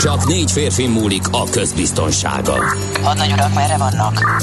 Csak négy férfi múlik a közbiztonsága. Hadnagy urak, merre vannak?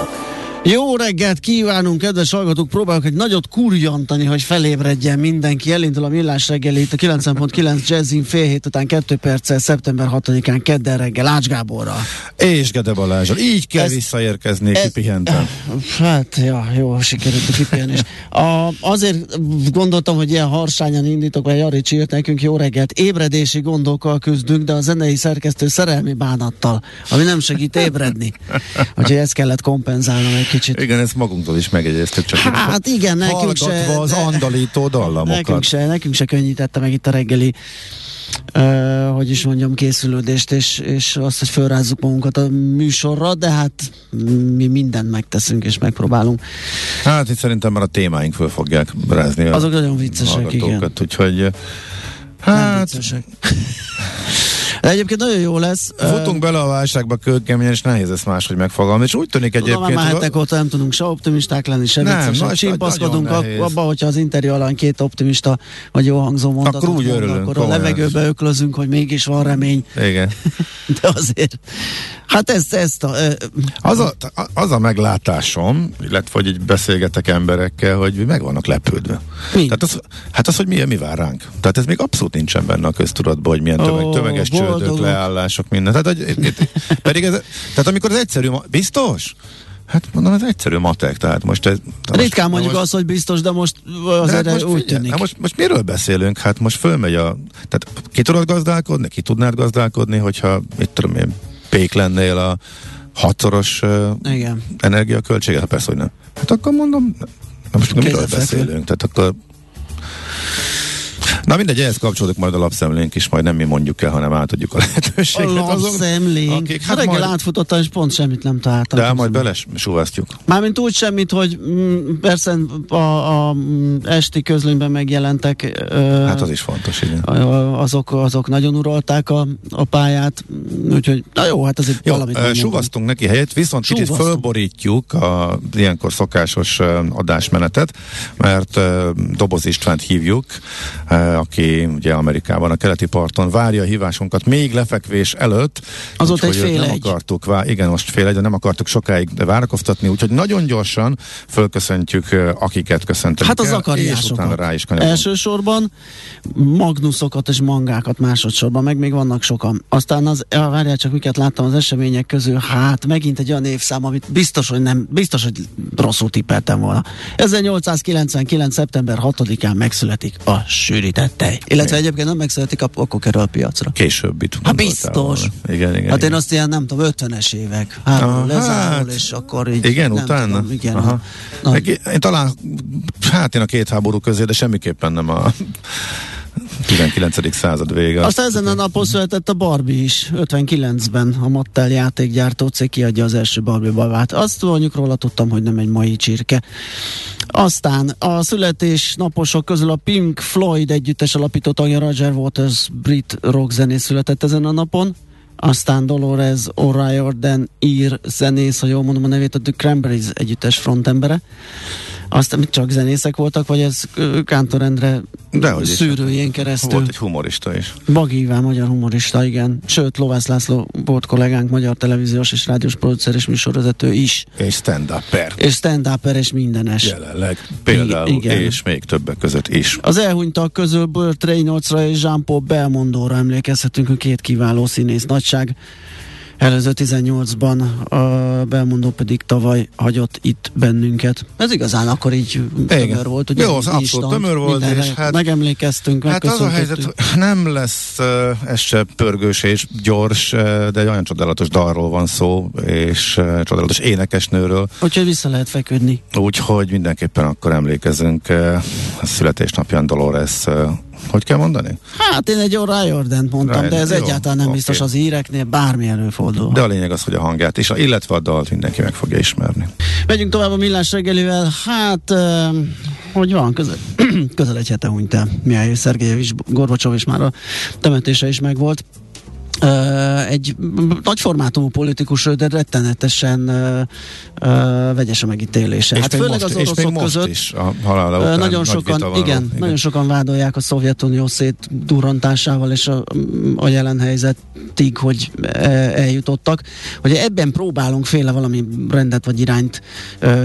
Jó reggelt kívánunk, kedves hallgatók! Próbálok egy nagyot kurjantani, hogy felébredjen mindenki. Elindul a millás reggeli itt a 9.9 Jazzin fél hét után 2 perccel, szeptember 6-án kedden reggel Ács Gáborral. És Gede Balázsral. Így kell Ez- visszaérkezni, ez- kipihentem. Hát, ja, jó, sikerült a kipihenés. A, azért gondoltam, hogy ilyen harsányan indítok, vagy Jari írt nekünk jó reggelt. Ébredési gondokkal küzdünk, de a zenei szerkesztő szerelmi bánattal, ami nem segít ébredni. Úgyhogy ezt kellett kompenzálnom egy kicsit. Igen, ezt magunktól is megegyeztük, csak Hát igen, nekünk se. az andalító dallamokat. Nekünk se, nekünk se könnyítette meg itt a reggeli Uh, hogy is mondjam, készülődést, és, és azt, hogy felrázzuk magunkat a műsorra, de hát mi mindent megteszünk, és megpróbálunk. Hát itt szerintem már a témáink föl fogják rázni a Azok nagyon viccesek, hallgatókat, úgyhogy Nem hát viccesek. Egyébként nagyon jó lesz. futunk bele a válságba kőkeményen, és nehéz ezt máshogy megfogalmazni. És úgy tűnik Tudom, már egyébként, hetek óta nem tudunk se optimisták lenni, se Nem, viccesek. nagy- Csimpaszkodunk abba, hogyha az interjú alany két optimista vagy jó hangzó mondatot Akkor úgy mond, örülünk, akkor a levegőbe öklözünk, hogy mégis van remény. igen. De azért, hát ezt, ezt a, ö, Az a, az a meglátásom, illetve hogy így beszélgetek emberekkel, hogy meg vannak lepődve. Mi? Tehát az, hát az, hogy mi, mi vár ránk. Tehát ez még abszolút nincsen benne a köztudatban, hogy milyen tömeg, tömeges csődök, boldogok. leállások, minden. Tehát, hogy, pedig ez, tehát amikor az egyszerű, biztos? Hát mondom, ez egyszerű matek, tehát most ez... ritkán most, mondjuk de azt, hogy biztos, de most de azért hát most úgy figyelj, tűnik. hát most, most miről beszélünk? Hát most fölmegy a... Tehát ki tudod gazdálkodni? Ki tudnád gazdálkodni, hogyha, mit tudom én, pék lennél a hatszoros uh, Igen. energiaköltsége? Hát persze, hogy nem. Hát akkor mondom, na most miről beszélünk? Tehát akkor Na mindegy, ehhez kapcsolódik majd a lapszemlénk is, majd nem mi mondjuk el, hanem átadjuk a A lehetőséget. azok, lapszemlénk. akik, Hát hát reggel majd, átfutottam, és pont semmit nem találtam. de majd belesúvasztjuk. Mármint úgy semmit, hogy mm, persze a, a mm, esti közlönyben megjelentek ö, Hát az is fontos, igen. azok, azok nagyon uralták a, a pályát, úgyhogy na jó, hát azért Jó, valamit ö, suvasztunk neki helyet, viszont kicsit Suvasztunk. fölborítjuk a ilyenkor szokásos adásmenetet, mert ö, Doboz Istvánt hívjuk, ö, aki ugye Amerikában a keleti parton várja a hívásunkat még lefekvés előtt. Azóta úgyhogy egy fél nem egy. akartuk, vá- igen, most fél egy, de nem akartuk sokáig várakoztatni, úgyhogy nagyon gyorsan fölköszöntjük, akiket köszöntünk Hát az el, és utána rá is kanyarodunk. Elsősorban magnuszokat és mangákat másodszorban, meg még vannak sokan. Aztán az, ja, várjál csak, miket láttam az események közül, hát megint egy olyan évszám, amit biztos, hogy nem, biztos, hogy rosszul tippeltem volna. 1899. szeptember 6-án megszületik a sűrített tej. Illetve egyébként nem megszületik, akkor kerül a piacra. Később itt Hát gondoltál biztos. volna. Igen, igen. Hát igen. én azt ilyen, nem tudom, 50-es évek. Ah, lezárul, hát, és akkor így... Igen, utána? Tudom, igen. Aha. Na, Én talán, hát én a két háború közé, de semmiképpen nem a 19. század vége. Aztán ezen a napon született a Barbie is, 59-ben a Mattel játékgyártó cég kiadja az első Barbie babát. Azt mondjuk róla tudtam, hogy nem egy mai csirke. Aztán a születésnaposok közül a Pink Floyd együttes alapító tagja Roger Waters brit rock zenész született ezen a napon. Aztán Dolores O'Riordan ír zenész, ha jól mondom a nevét, a The Cranberries együttes frontembere. Azt csak zenészek voltak, vagy ez Kántor Endre Dehogy is. szűrőjén keresztül? Volt egy humorista is. Bagi Iván, magyar humorista, igen. Sőt, Lovász László volt kollégánk, magyar televíziós és rádiós producer és műsorvezető is. És stand-upper. És stand és mindenes. Jelenleg például, I- igen. és még többek között is. Az elhunytak közül Burt Reynoldsra és Jean-Paul Belmondóra emlékezhetünk, hogy két kiváló színész nagyság. Előző 18-ban a Belmondó pedig tavaly hagyott itt bennünket. Ez igazán akkor így tömör volt. Ugye Jó, az abszolút tömör volt, és hát- megemlékeztünk, Hát az a helyzet, hogy nem lesz ez se pörgős és gyors, de egy olyan csodálatos dalról van szó, és csodálatos énekesnőről, Úgyhogy vissza lehet feküdni. úgyhogy mindenképpen akkor emlékezünk a születésnapján Dolores, hogy kell mondani? Hát én egy Ora Jordant mondtam, Ryan, de ez jó, egyáltalán nem oké. biztos az íreknél, bármi előfordul. De a lényeg az, hogy a hangját is, illetve a dalt mindenki meg fogja ismerni. Megyünk tovább a millás reggelivel. Hát, uh, hogy van, közel, közel egy hete hunyt el. Mihály Szergejevics Gorbacsov, és már a temetése is megvolt. Egy nagy formátumú politikus, de rettenetesen uh, uh, vegyes a megítélése. És hát főleg most, az és még oroszok most között. is a halála után nagyon nagy sokan, igen, róla. nagyon sokan vádolják a Szovjetunió szétdurrantásával és a, a jelen helyzetig, hogy e, eljutottak. Hogy ebben próbálunk féle valami rendet vagy irányt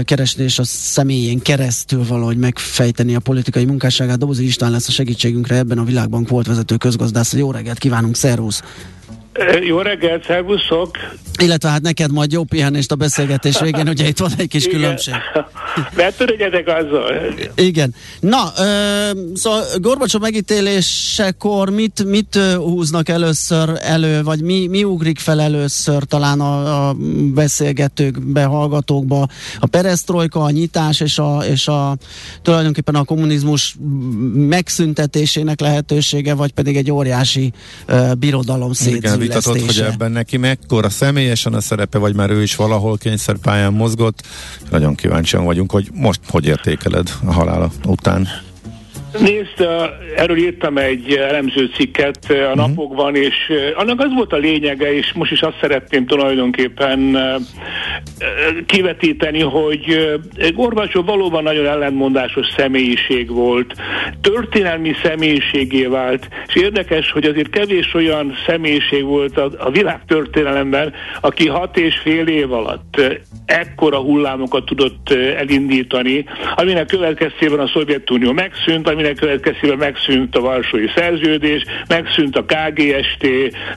keresni, és a személyén keresztül valahogy megfejteni a politikai munkásságát. Dobozi István lesz a segítségünkre ebben a világbank volt vezető közgazdász. Jó reggelt kívánunk, szervusz! Jó reggelt, szervuszok! Illetve hát neked majd jó pihenést a beszélgetés végén, ugye itt van egy kis különbség. Ne törődjetek azzal. Igen. Na, ö, szóval Gorbacsov megítélésekor mit, mit húznak először elő, vagy mi, mi ugrik fel először talán a, a beszélgetőkbe, hallgatókba? A perestroika, a nyitás és a, és a tulajdonképpen a kommunizmus megszüntetésének lehetősége, vagy pedig egy óriási ö, birodalom Igen, vitatott, hogy ebben neki mekkora személyesen a szerepe, vagy már ő is valahol kényszerpályán mozgott. Nagyon kíváncsian vagyunk, hogy most hogy értékeled a halála után. Nézd, erről írtam egy elemző cikket a napokban, és annak az volt a lényege, és most is azt szeretném tulajdonképpen kivetíteni, hogy Gorbacsov valóban nagyon ellentmondásos személyiség volt, történelmi személyiségé vált, és érdekes, hogy azért kevés olyan személyiség volt a, a világ történelemben, aki hat és fél év alatt ekkora hullámokat tudott elindítani, aminek következtében a Szovjetunió megszűnt, aminek következtében megszűnt a Varsói Szerződés, megszűnt a KGST,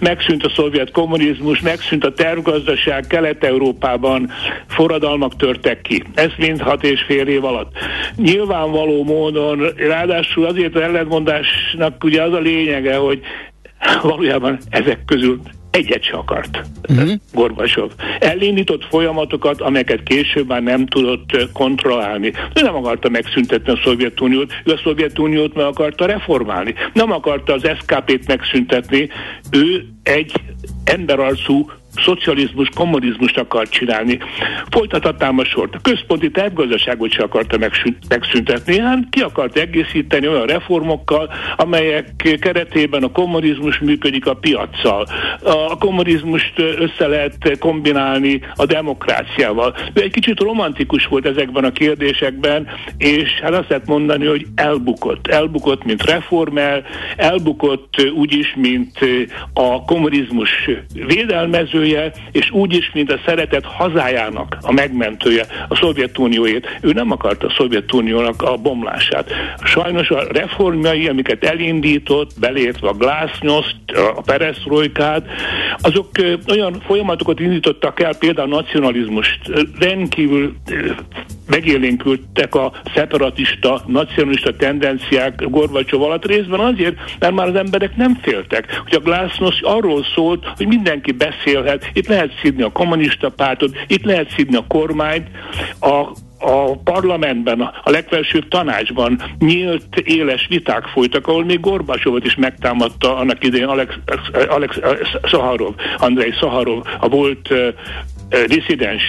megszűnt a szovjet kommunizmus, megszűnt a tervgazdaság, Kelet-Európában forradalmak törtek ki. Ez mind hat és fél év alatt. Nyilvánvaló módon, ráadásul azért az ellentmondásnak ugye az a lényege, hogy valójában ezek közül egyet se akart uh-huh. Gorbacsov. Elindított folyamatokat, amelyeket később már nem tudott ö, kontrollálni. Ő nem akarta megszüntetni a Szovjetuniót, ő a Szovjetuniót meg akarta reformálni. Nem akarta az SKP-t megszüntetni, ő egy emberarcú szocializmus, kommunizmust akar csinálni. Folytathatnám a sort. A központi tervgazdaságot se akarta megszüntetni, hát ki akart egészíteni olyan reformokkal, amelyek keretében a kommunizmus működik a piaccal. A kommunizmust össze lehet kombinálni a demokráciával. Ő egy kicsit romantikus volt ezekben a kérdésekben, és hát azt lehet mondani, hogy elbukott. Elbukott, mint reformer, elbukott úgy is, mint a kommunizmus védelmezője, és úgy is, mint a szeretett hazájának a megmentője, a Szovjetunióét. Ő nem akarta a Szovjetuniónak a bomlását. Sajnos a reformjai, amiket elindított, belértve a glásznyoszt, a perestroikát, azok olyan folyamatokat indítottak el, például a nacionalizmust. Rendkívül megélénkültek a szeparatista, nacionalista tendenciák Gorbacsov alatt részben azért, mert már az emberek nem féltek. Hogy a glásznyoszt arról szólt, hogy mindenki beszélhet, itt lehet szídni a kommunista pártot, itt lehet szídni a kormányt, a a parlamentben, a legfelsőbb tanácsban nyílt, éles viták folytak, ahol még Gorbacsovot is megtámadta annak idején Alex, Alex Szaharov, Andrei Szaharov, a volt diszidens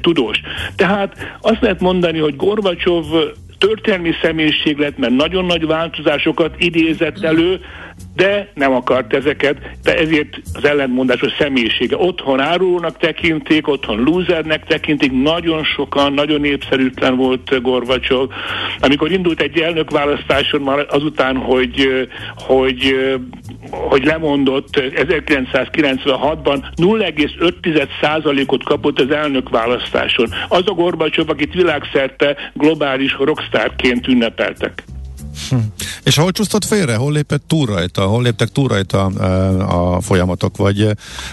tudós. Tehát azt lehet mondani, hogy Gorbacsov történelmi személyiség lett, mert nagyon nagy változásokat idézett elő, de nem akart ezeket, de ezért az ellentmondásos személyisége. Otthon árulónak tekintik, otthon lúzernek tekintik, nagyon sokan, nagyon népszerűtlen volt Gorbacsov. Amikor indult egy elnökválasztáson már azután, hogy, hogy, hogy lemondott 1996-ban 0,5%-ot kapott az elnökválasztáson. Az a Gorbacsov, akit világszerte globális rockstárként ünnepeltek. Hm. És hol csúsztott félre? Hol lépett túl rajta? Hol léptek túl rajta a folyamatok? Vagy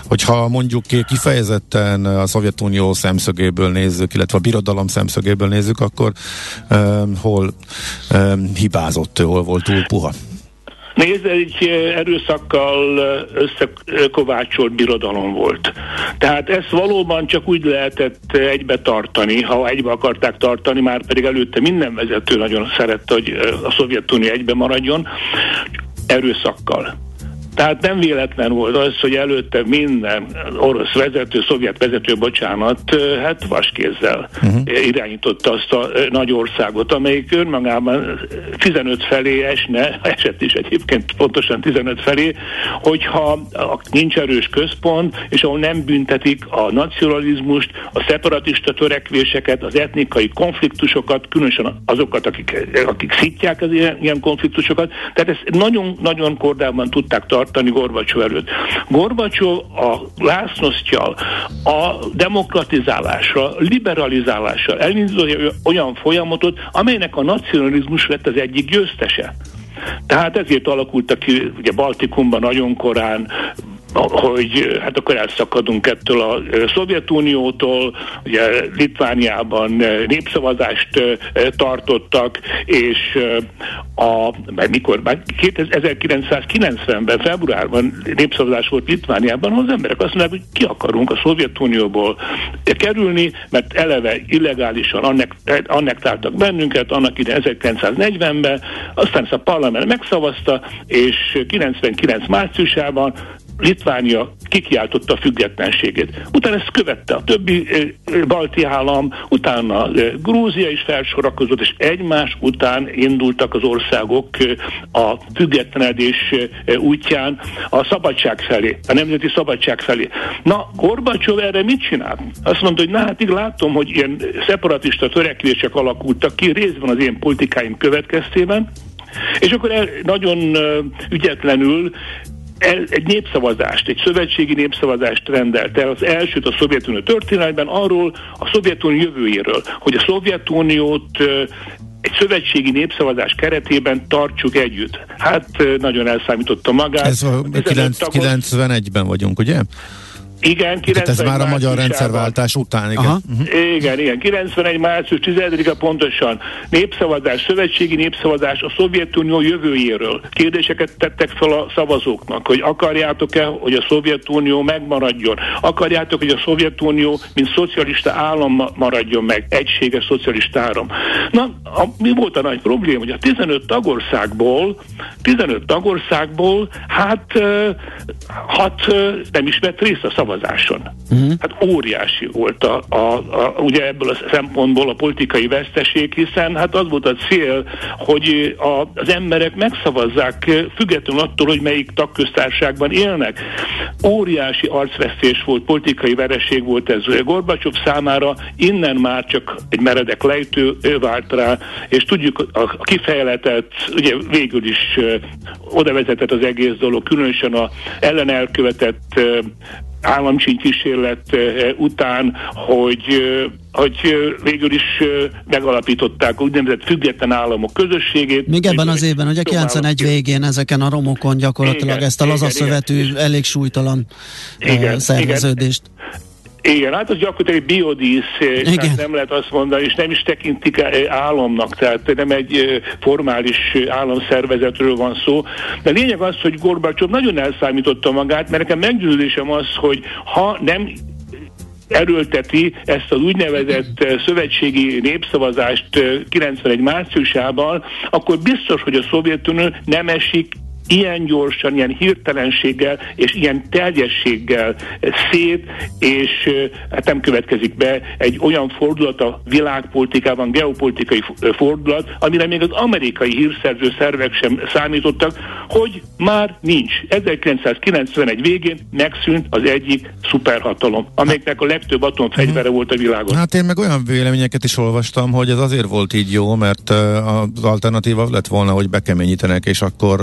hogyha mondjuk kifejezetten a Szovjetunió szemszögéből nézzük, illetve a birodalom szemszögéből nézzük, akkor um, hol hibázott, hol volt túl puha? Nézd, egy erőszakkal összekovácsolt birodalom volt. Tehát ezt valóban csak úgy lehetett egybe tartani, ha egybe akarták tartani, már pedig előtte minden vezető nagyon szerette, hogy a Szovjetunió egybe maradjon, erőszakkal. Tehát nem véletlen volt az, hogy előtte minden orosz vezető, szovjet vezető, bocsánat, hát vaskézzel uh-huh. irányította azt a nagy országot, amelyik önmagában 15 felé esne, esett is egyébként pontosan 15 felé, hogyha nincs erős központ, és ahol nem büntetik a nacionalizmust, a szeparatista törekvéseket, az etnikai konfliktusokat, különösen azokat, akik, akik szítják az ilyen, ilyen konfliktusokat. Tehát ezt nagyon-nagyon kordában tudták tartani tartani Gorbacsov előtt. Gorbacsov a lásznosztjal, a demokratizálással, liberalizálással elindult olyan folyamatot, amelynek a nacionalizmus lett az egyik győztese. Tehát ezért alakultak ki, ugye Baltikumban nagyon korán, hogy hát akkor elszakadunk ettől a Szovjetuniótól, ugye Litvániában népszavazást tartottak, és a, mert mikor, már 1990-ben, februárban népszavazás volt Litvániában, ahol az emberek azt mondják, hogy ki akarunk a Szovjetunióból kerülni, mert eleve illegálisan annek, annektáltak bennünket, annak ide 1940-ben, aztán ezt a parlament megszavazta, és 99 márciusában Litvánia kikiáltotta a függetlenségét. Utána ezt követte a többi balti állam, utána Grúzia is felsorakozott, és egymás után indultak az országok a függetlenedés útján a szabadság felé, a nemzeti szabadság felé. Na, Gorbacsov erre mit csinál? Azt mondta, hogy na hát így látom, hogy ilyen szeparatista törekvések alakultak ki, részben az én politikáim következtében, és akkor el, nagyon ügyetlenül egy népszavazást, egy szövetségi népszavazást rendelt el, az elsőt a Szovjetunió történetben arról, a Szovjetunió jövőjéről, hogy a Szovjetuniót egy szövetségi népszavazás keretében tartsuk együtt. Hát nagyon elszámította magát. Ez a 91-ben vagyunk, ugye? Igen, 91 ez már a magyar rendszerváltás után, igen. Aha. Uh-huh. Igen, igen. 91. március 10-a pontosan népszavazás, szövetségi népszavazás a Szovjetunió jövőjéről. Kérdéseket tettek fel a szavazóknak, hogy akarjátok-e, hogy a Szovjetunió megmaradjon? Akarjátok, hogy a Szovjetunió, mint szocialista állam maradjon meg, egységes szocialista állam? Na, a, mi volt a nagy probléma, hogy a 15 tagországból, 15 tagországból, hát hat nem is vett részt a szavazás szavazáson. Uh-huh. Hát óriási volt a, a, a, ugye ebből a szempontból a politikai veszteség, hiszen hát az volt a cél, hogy a, az emberek megszavazzák függetlenül attól, hogy melyik tagköztárságban élnek. Óriási arcvesztés volt, politikai vereség volt ez Gorbacsov számára, innen már csak egy meredek lejtő vált rá, és tudjuk a kifejletett, ugye végül is oda vezetett az egész dolog, különösen a ellen elkövetett államcsíny kísérlet eh, után, hogy eh, hogy eh, végül is megalapították úgynevezett független államok közösségét. Még ebben az évben, ugye 91 végén ezeken a romokon gyakorlatilag igen, ezt a lazaszövetű, elég súlytalan igen, szerveződést. Igen. Igen, hát az gyakorlatilag egy biodísz, tehát nem lehet azt mondani, és nem is tekintik államnak, tehát nem egy formális államszervezetről van szó. De lényeg az, hogy Gorbacsov nagyon elszámította magát, mert nekem meggyőződésem az, hogy ha nem erőlteti ezt az úgynevezett szövetségi népszavazást 91 márciusában, akkor biztos, hogy a Szovjetunió nem esik ilyen gyorsan, ilyen hirtelenséggel és ilyen teljességgel szét, és hát nem következik be egy olyan fordulat a világpolitikában, geopolitikai fordulat, amire még az amerikai hírszerző szervek sem számítottak, hogy már nincs. 1991 végén megszűnt az egyik szuperhatalom, amelyeknek a legtöbb atomfegyvere uh-huh. volt a világon. Hát én meg olyan véleményeket is olvastam, hogy ez azért volt így jó, mert az alternatíva lett volna, hogy bekeményítenek, és akkor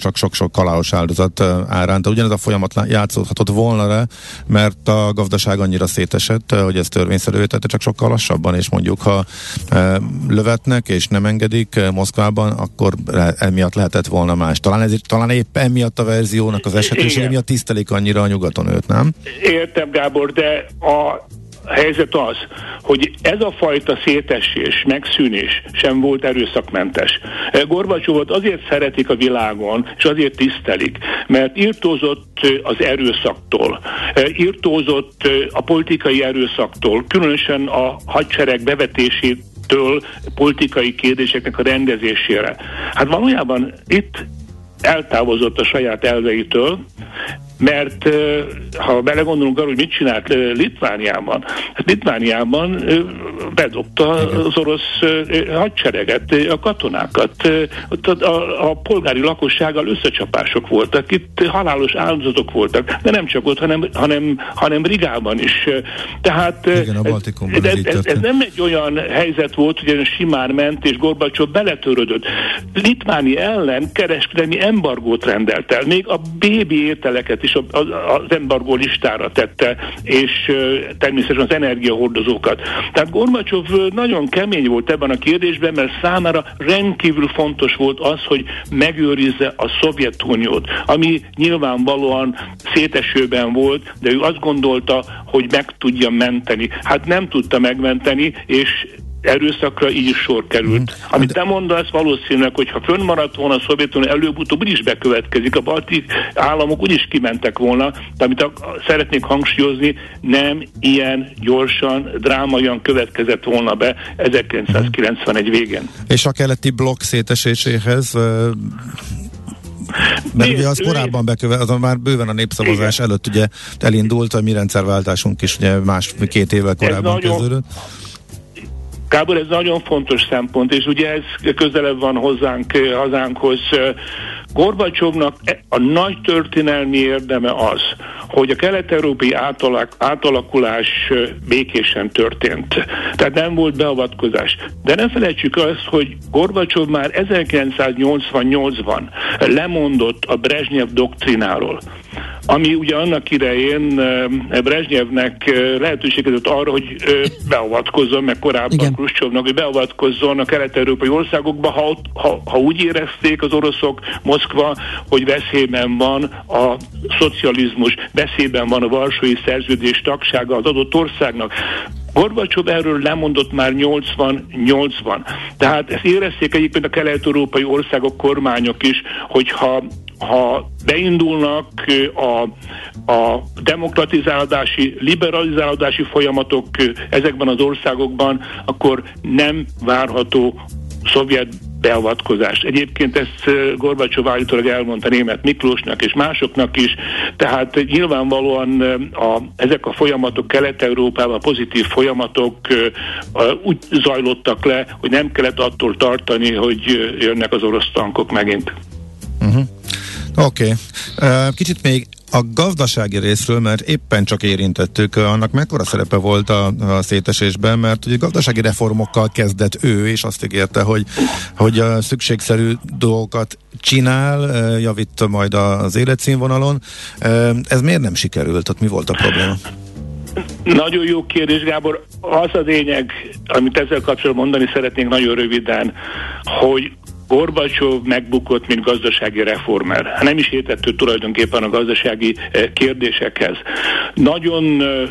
csak sok-sok kaláos áldozat árán. Ugyanez a folyamat játszódhatott volna le, mert a gazdaság annyira szétesett, hogy ez törvényszerű, tehát csak sokkal lassabban, és mondjuk ha lövetnek és nem engedik Moszkvában, akkor emiatt lehetett volna más. Talán, ez, talán épp emiatt a verziónak az esetősége miatt tisztelik annyira a nyugaton őt, nem? Értem, Gábor, de a helyzet az, hogy ez a fajta szétesés, megszűnés sem volt erőszakmentes. Gorbacsovot azért szeretik a világon, és azért tisztelik, mert írtózott az erőszaktól, írtózott a politikai erőszaktól, különösen a hadsereg bevetését től politikai kérdéseknek a rendezésére. Hát valójában itt eltávozott a saját elveitől, mert ha belegondolunk arra, hogy mit csinált Litvániában, hát Litvániában bedobta az orosz hadsereget, a katonákat, a, polgári lakossággal összecsapások voltak, itt halálos áldozatok voltak, de nem csak ott, hanem, hanem, hanem Rigában is. Tehát Igen, a ez, ez, ez, ez nem egy olyan helyzet volt, hogy simán ment, és Gorbacsov beletörődött. Litváni ellen kereskedelmi embargót rendelt el, még a BB ételeket is is az embargó listára tette, és természetesen az energiahordozókat. Tehát Gorbacsov nagyon kemény volt ebben a kérdésben, mert számára rendkívül fontos volt az, hogy megőrizze a Szovjetuniót, ami nyilvánvalóan szétesőben volt, de ő azt gondolta, hogy meg tudja menteni. Hát nem tudta megmenteni, és erőszakra így is sor került. Mm. Amit te mondasz, valószínűleg, hogy ha fönnmaradt volna a Szovjetunió, előbb-utóbb is bekövetkezik. A balti államok úgyis kimentek volna, de amit a, szeretnék hangsúlyozni, nem ilyen gyorsan, drámaian következett volna be 1991 mm. végén. És a keleti blokk széteséséhez mert ugye az korábban beköve, az már bőven a népszavazás Igen. előtt ugye elindult, a mi rendszerváltásunk is ugye más két évvel korábban Ez kezdődött. Gábor, ez nagyon fontos szempont, és ugye ez közelebb van hozzánk, hazánkhoz. Gorbacsovnak a nagy történelmi érdeme az, hogy a kelet-európai átalak, átalakulás békésen történt. Tehát nem volt beavatkozás. De ne felejtsük azt, hogy Gorbacsov már 1988-ban lemondott a Brezsnyev doktrináról ami ugye annak idején Brezsnyevnek lehetőséget adott arra, hogy beavatkozzon, meg korábban Kruscsovnak, hogy beavatkozzon a kelet-európai országokba, ha, ha, ha úgy érezték az oroszok, Moszkva, hogy veszélyben van a szocializmus, veszélyben van a Varsói Szerződés tagsága az adott országnak. Gorbacsov erről lemondott már 80-80. Tehát ezt érezték egyébként a kelet-európai országok kormányok is, hogyha ha beindulnak a, a demokratizálódási, liberalizálódási folyamatok ezekben az országokban, akkor nem várható szovjet beavatkozás. Egyébként ezt Gorbacsov állítólag elmondta német Miklósnak és másoknak is, tehát nyilvánvalóan a, ezek a folyamatok Kelet-Európában, pozitív folyamatok úgy zajlottak le, hogy nem kellett attól tartani, hogy jönnek az orosz tankok megint. Uh-huh. Oké. Okay. Kicsit még a gazdasági részről, mert éppen csak érintettük, annak mekkora szerepe volt a, a szétesésben, mert ugye gazdasági reformokkal kezdett ő, és azt ígérte, hogy, hogy a szükségszerű dolgokat csinál, javít majd az életszínvonalon. Ez miért nem sikerült? Tehát mi volt a probléma? Nagyon jó kérdés, Gábor. Az a lényeg, amit ezzel kapcsolatban mondani szeretnénk nagyon röviden, hogy Gorbacsov megbukott, mint gazdasági reformer. Nem is értettő tulajdonképpen a gazdasági eh, kérdésekhez. Nagyon eh,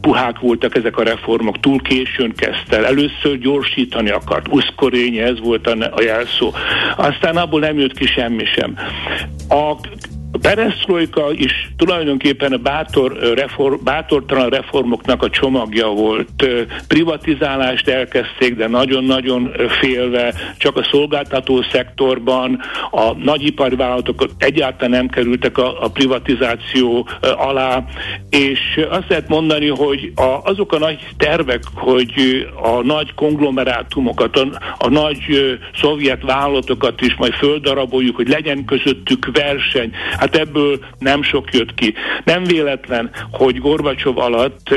puhák voltak ezek a reformok, túl későn kezdte el. Először gyorsítani akart, uszkorénye, ez volt a jelszó. Aztán abból nem jött ki semmi sem. A perestroika is tulajdonképpen a bátor reform, bátortalan reformoknak a csomagja volt. Privatizálást elkezdték, de nagyon-nagyon félve, csak a szolgáltató szektorban. A nagyipari vállalatok egyáltalán nem kerültek a, a privatizáció alá, és azt lehet mondani, hogy a, azok a nagy tervek, hogy a nagy konglomerátumokat, a, a nagy szovjet vállalatokat is majd földaraboljuk, hogy legyen közöttük verseny, Hát ebből nem sok jött ki. Nem véletlen, hogy Gorbacsov alatt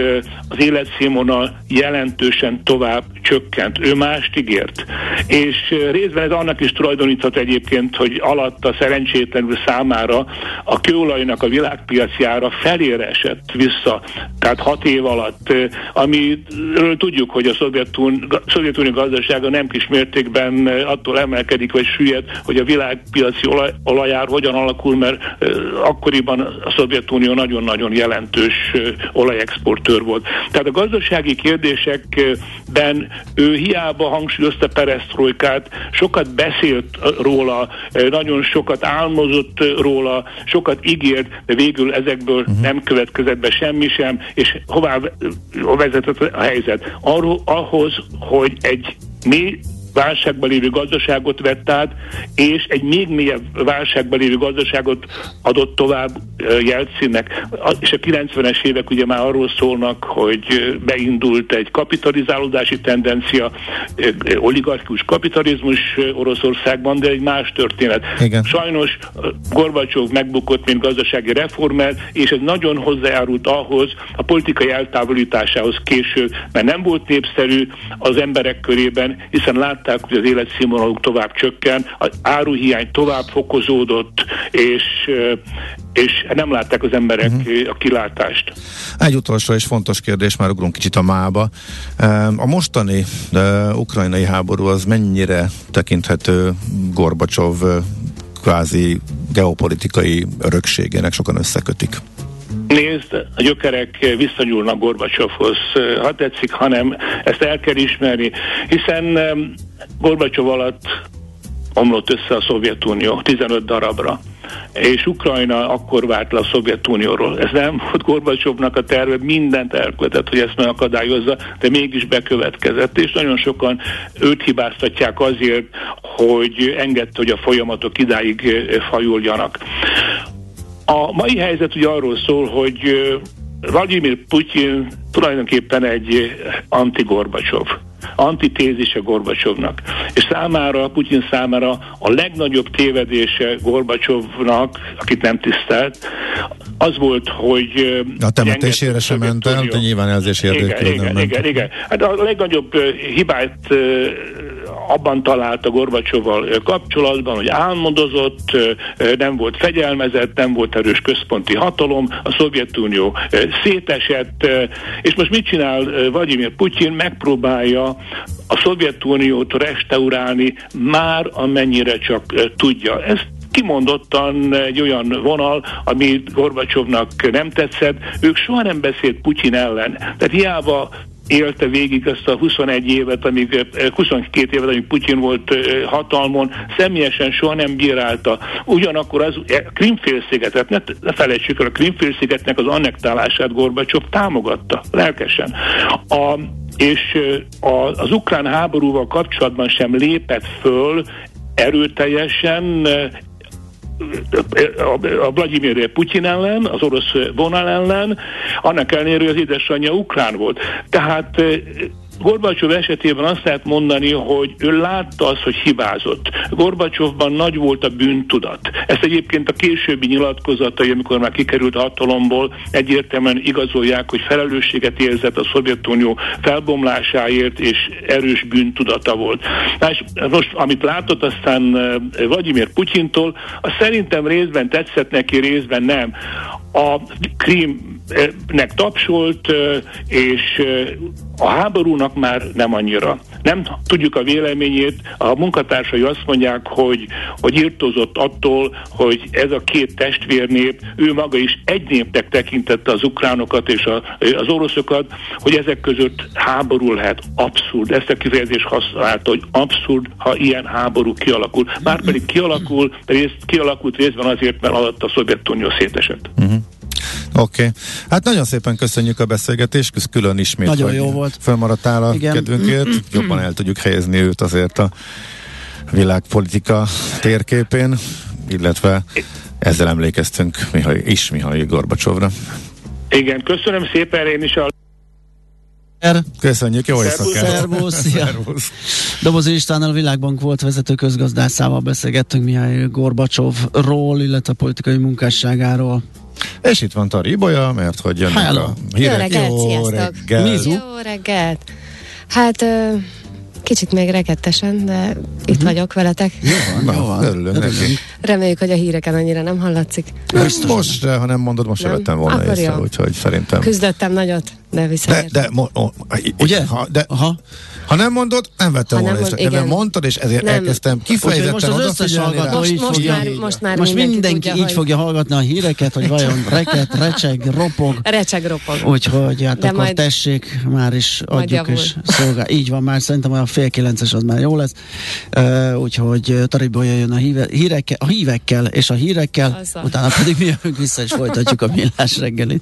az életszínvonal jelentősen tovább csökkent. Ő mást ígért. És részben ez annak is tulajdoníthat egyébként, hogy alatta szerencsétlenül számára a kőolajnak a világpiacjára felére esett vissza. Tehát hat év alatt, amiről tudjuk, hogy a Szovjetunió gazdasága nem kis mértékben attól emelkedik, vagy süllyed, hogy a világpiaci olaj, olajár hogyan alakul, mert akkoriban a Szovjetunió nagyon-nagyon jelentős olajexportőr volt. Tehát a gazdasági kérdésekben ő hiába hangsúlyozta perestroikát, sokat beszélt róla, nagyon sokat álmozott róla, sokat ígért, de végül ezekből uh-huh. nem következett be semmi sem, és hová vezetett a helyzet? Arról, ahhoz, hogy egy mi válságban lévő gazdaságot vett át, és egy még mélyebb válságban lévő gazdaságot adott tovább Jelcinnek. És a 90-es évek ugye már arról szólnak, hogy beindult egy kapitalizálódási tendencia, oligarchikus kapitalizmus Oroszországban, de egy más történet. Igen. Sajnos Gorbacsov megbukott, mint gazdasági reformer, és ez nagyon hozzájárult ahhoz, a politikai eltávolításához később, mert nem volt népszerű az emberek körében, hiszen lát látták, hogy az életszínvonaluk tovább csökken, az áruhiány tovább fokozódott, és és nem látták az emberek uh-huh. a kilátást. Egy utolsó és fontos kérdés, már ugrunk kicsit a mába. A mostani ukrajnai háború az mennyire tekinthető Gorbacsov kvázi geopolitikai örökségének sokan összekötik? Nézd, a gyökerek visszanyúlnak Gorbacsovhoz, ha tetszik, hanem ezt el kell ismerni, hiszen Gorbacsov alatt omlott össze a Szovjetunió 15 darabra és Ukrajna akkor várt le a Szovjetunióról. Ez nem volt Gorbacsovnak a terve, mindent elkövetett, hogy ezt megakadályozza, de mégis bekövetkezett, és nagyon sokan őt hibáztatják azért, hogy engedte, hogy a folyamatok idáig fajuljanak. A mai helyzet ugye arról szól, hogy Vladimir Putyin tulajdonképpen egy anti-Gorbacsov antitézise Gorbacsovnak. És számára, Putyin számára a legnagyobb tévedése Gorbacsovnak, akit nem tisztelt, az volt, hogy... A temetésére sem ment el, de nyilván érdekli, igen, igen, igen, igen. Hát a legnagyobb hibát abban talált a Gorbacsovval kapcsolatban, hogy álmodozott, nem volt fegyelmezett, nem volt erős központi hatalom, a Szovjetunió szétesett, és most mit csinál Vladimir Putyin? Megpróbálja a Szovjetuniót restaurálni már amennyire csak tudja. Ezt kimondottan egy olyan vonal, ami Gorbacsovnak nem tetszett. Ők soha nem beszélt Putyin ellen. Tehát hiába élte végig ezt a 21 évet, amíg, 22 évet, amíg Putyin volt hatalmon, személyesen soha nem bírálta. Ugyanakkor az e, Krimfélszigetet, ne, ne felejtsük el, a Krimfélszigetnek az annektálását Gorbacsov támogatta, lelkesen. A, és a, az ukrán háborúval kapcsolatban sem lépett föl erőteljesen a Vladimir Putyin ellen, az orosz vonal ellen, annak ellenére, hogy az édesanyja ukrán volt. Tehát Gorbacsov esetében azt lehet mondani, hogy ő látta azt, hogy hibázott. Gorbacsovban nagy volt a bűntudat. Ezt egyébként a későbbi nyilatkozatai, amikor már kikerült a hatalomból, egyértelműen igazolják, hogy felelősséget érzett a Szovjetunió felbomlásáért, és erős bűntudata volt. Más, most, amit látott aztán eh, Vladimir Putyintól, az szerintem részben tetszett neki, részben nem. A Krímnek tapsolt, és a háborúnak már nem annyira. Nem tudjuk a véleményét, a munkatársai azt mondják, hogy, hogy írtozott attól, hogy ez a két testvérnép, ő maga is egy népnek tekintette az ukránokat és a, az oroszokat, hogy ezek között háború lehet abszurd. Ezt a kifejezést használta, hogy abszurd, ha ilyen háború kialakul. Márpedig kialakul, részt, kialakult részben azért, mert alatt a Szovjetunió szétesett. Uh-huh. Oké. Okay. Hát nagyon szépen köszönjük a beszélgetést, külön ismét. Nagyon jó volt. Fölmaradtál a Igen. kedvünkért, jobban el tudjuk helyezni őt azért a világpolitika térképén, illetve ezzel emlékeztünk Mihály, is Mihály Gorbacsovra. Igen, köszönöm szépen én is a Köszönjük, jó éjszakát! Szervusz! Szervusz! Dobozi Istvánnal a Világbank volt vezető közgazdászával beszélgettünk Mihály Gorbacsovról, illetve a politikai munkásságáról. És itt van Tari Ibolya, mert hogy jönnek Hello. a hírek. Jó reggelt, jó sziasztok! Reggel. Jó reggelt! Hát Kicsit még rekettesen, de uh-huh. itt mhm. vagyok veletek. Jó van, jó van. Örülünk neki. Reméljük, hogy a híreken annyira nem hallatszik. Most, most ha nem mondod, most sem vettem volna Akkor észre, úgyhogy szerintem. Küzdöttem nagyot, de visszaértem. De, de, mo, mo, ugye? Ha, de, Aha. Ha nem mondod, nem vettem volna észre. De nem mondtad, és ezért nem. elkezdtem kifejezetten most az összes hallgató most, most, fogja, már, most már most mindenki, mindenki tudja, így hogy... fogja hallgatni a híreket, hogy vajon reket, recseg, ropog. Recseg, ropog. Úgyhogy hát De akkor majd tessék, már is adjuk és szolgál. Így van, már szerintem a fél kilences az már jó lesz. Uh, úgyhogy Taribolya jön a, híve, híreke, a hívekkel és a hírekkel, Azzal. utána pedig mi jövünk vissza és folytatjuk a millás reggelit.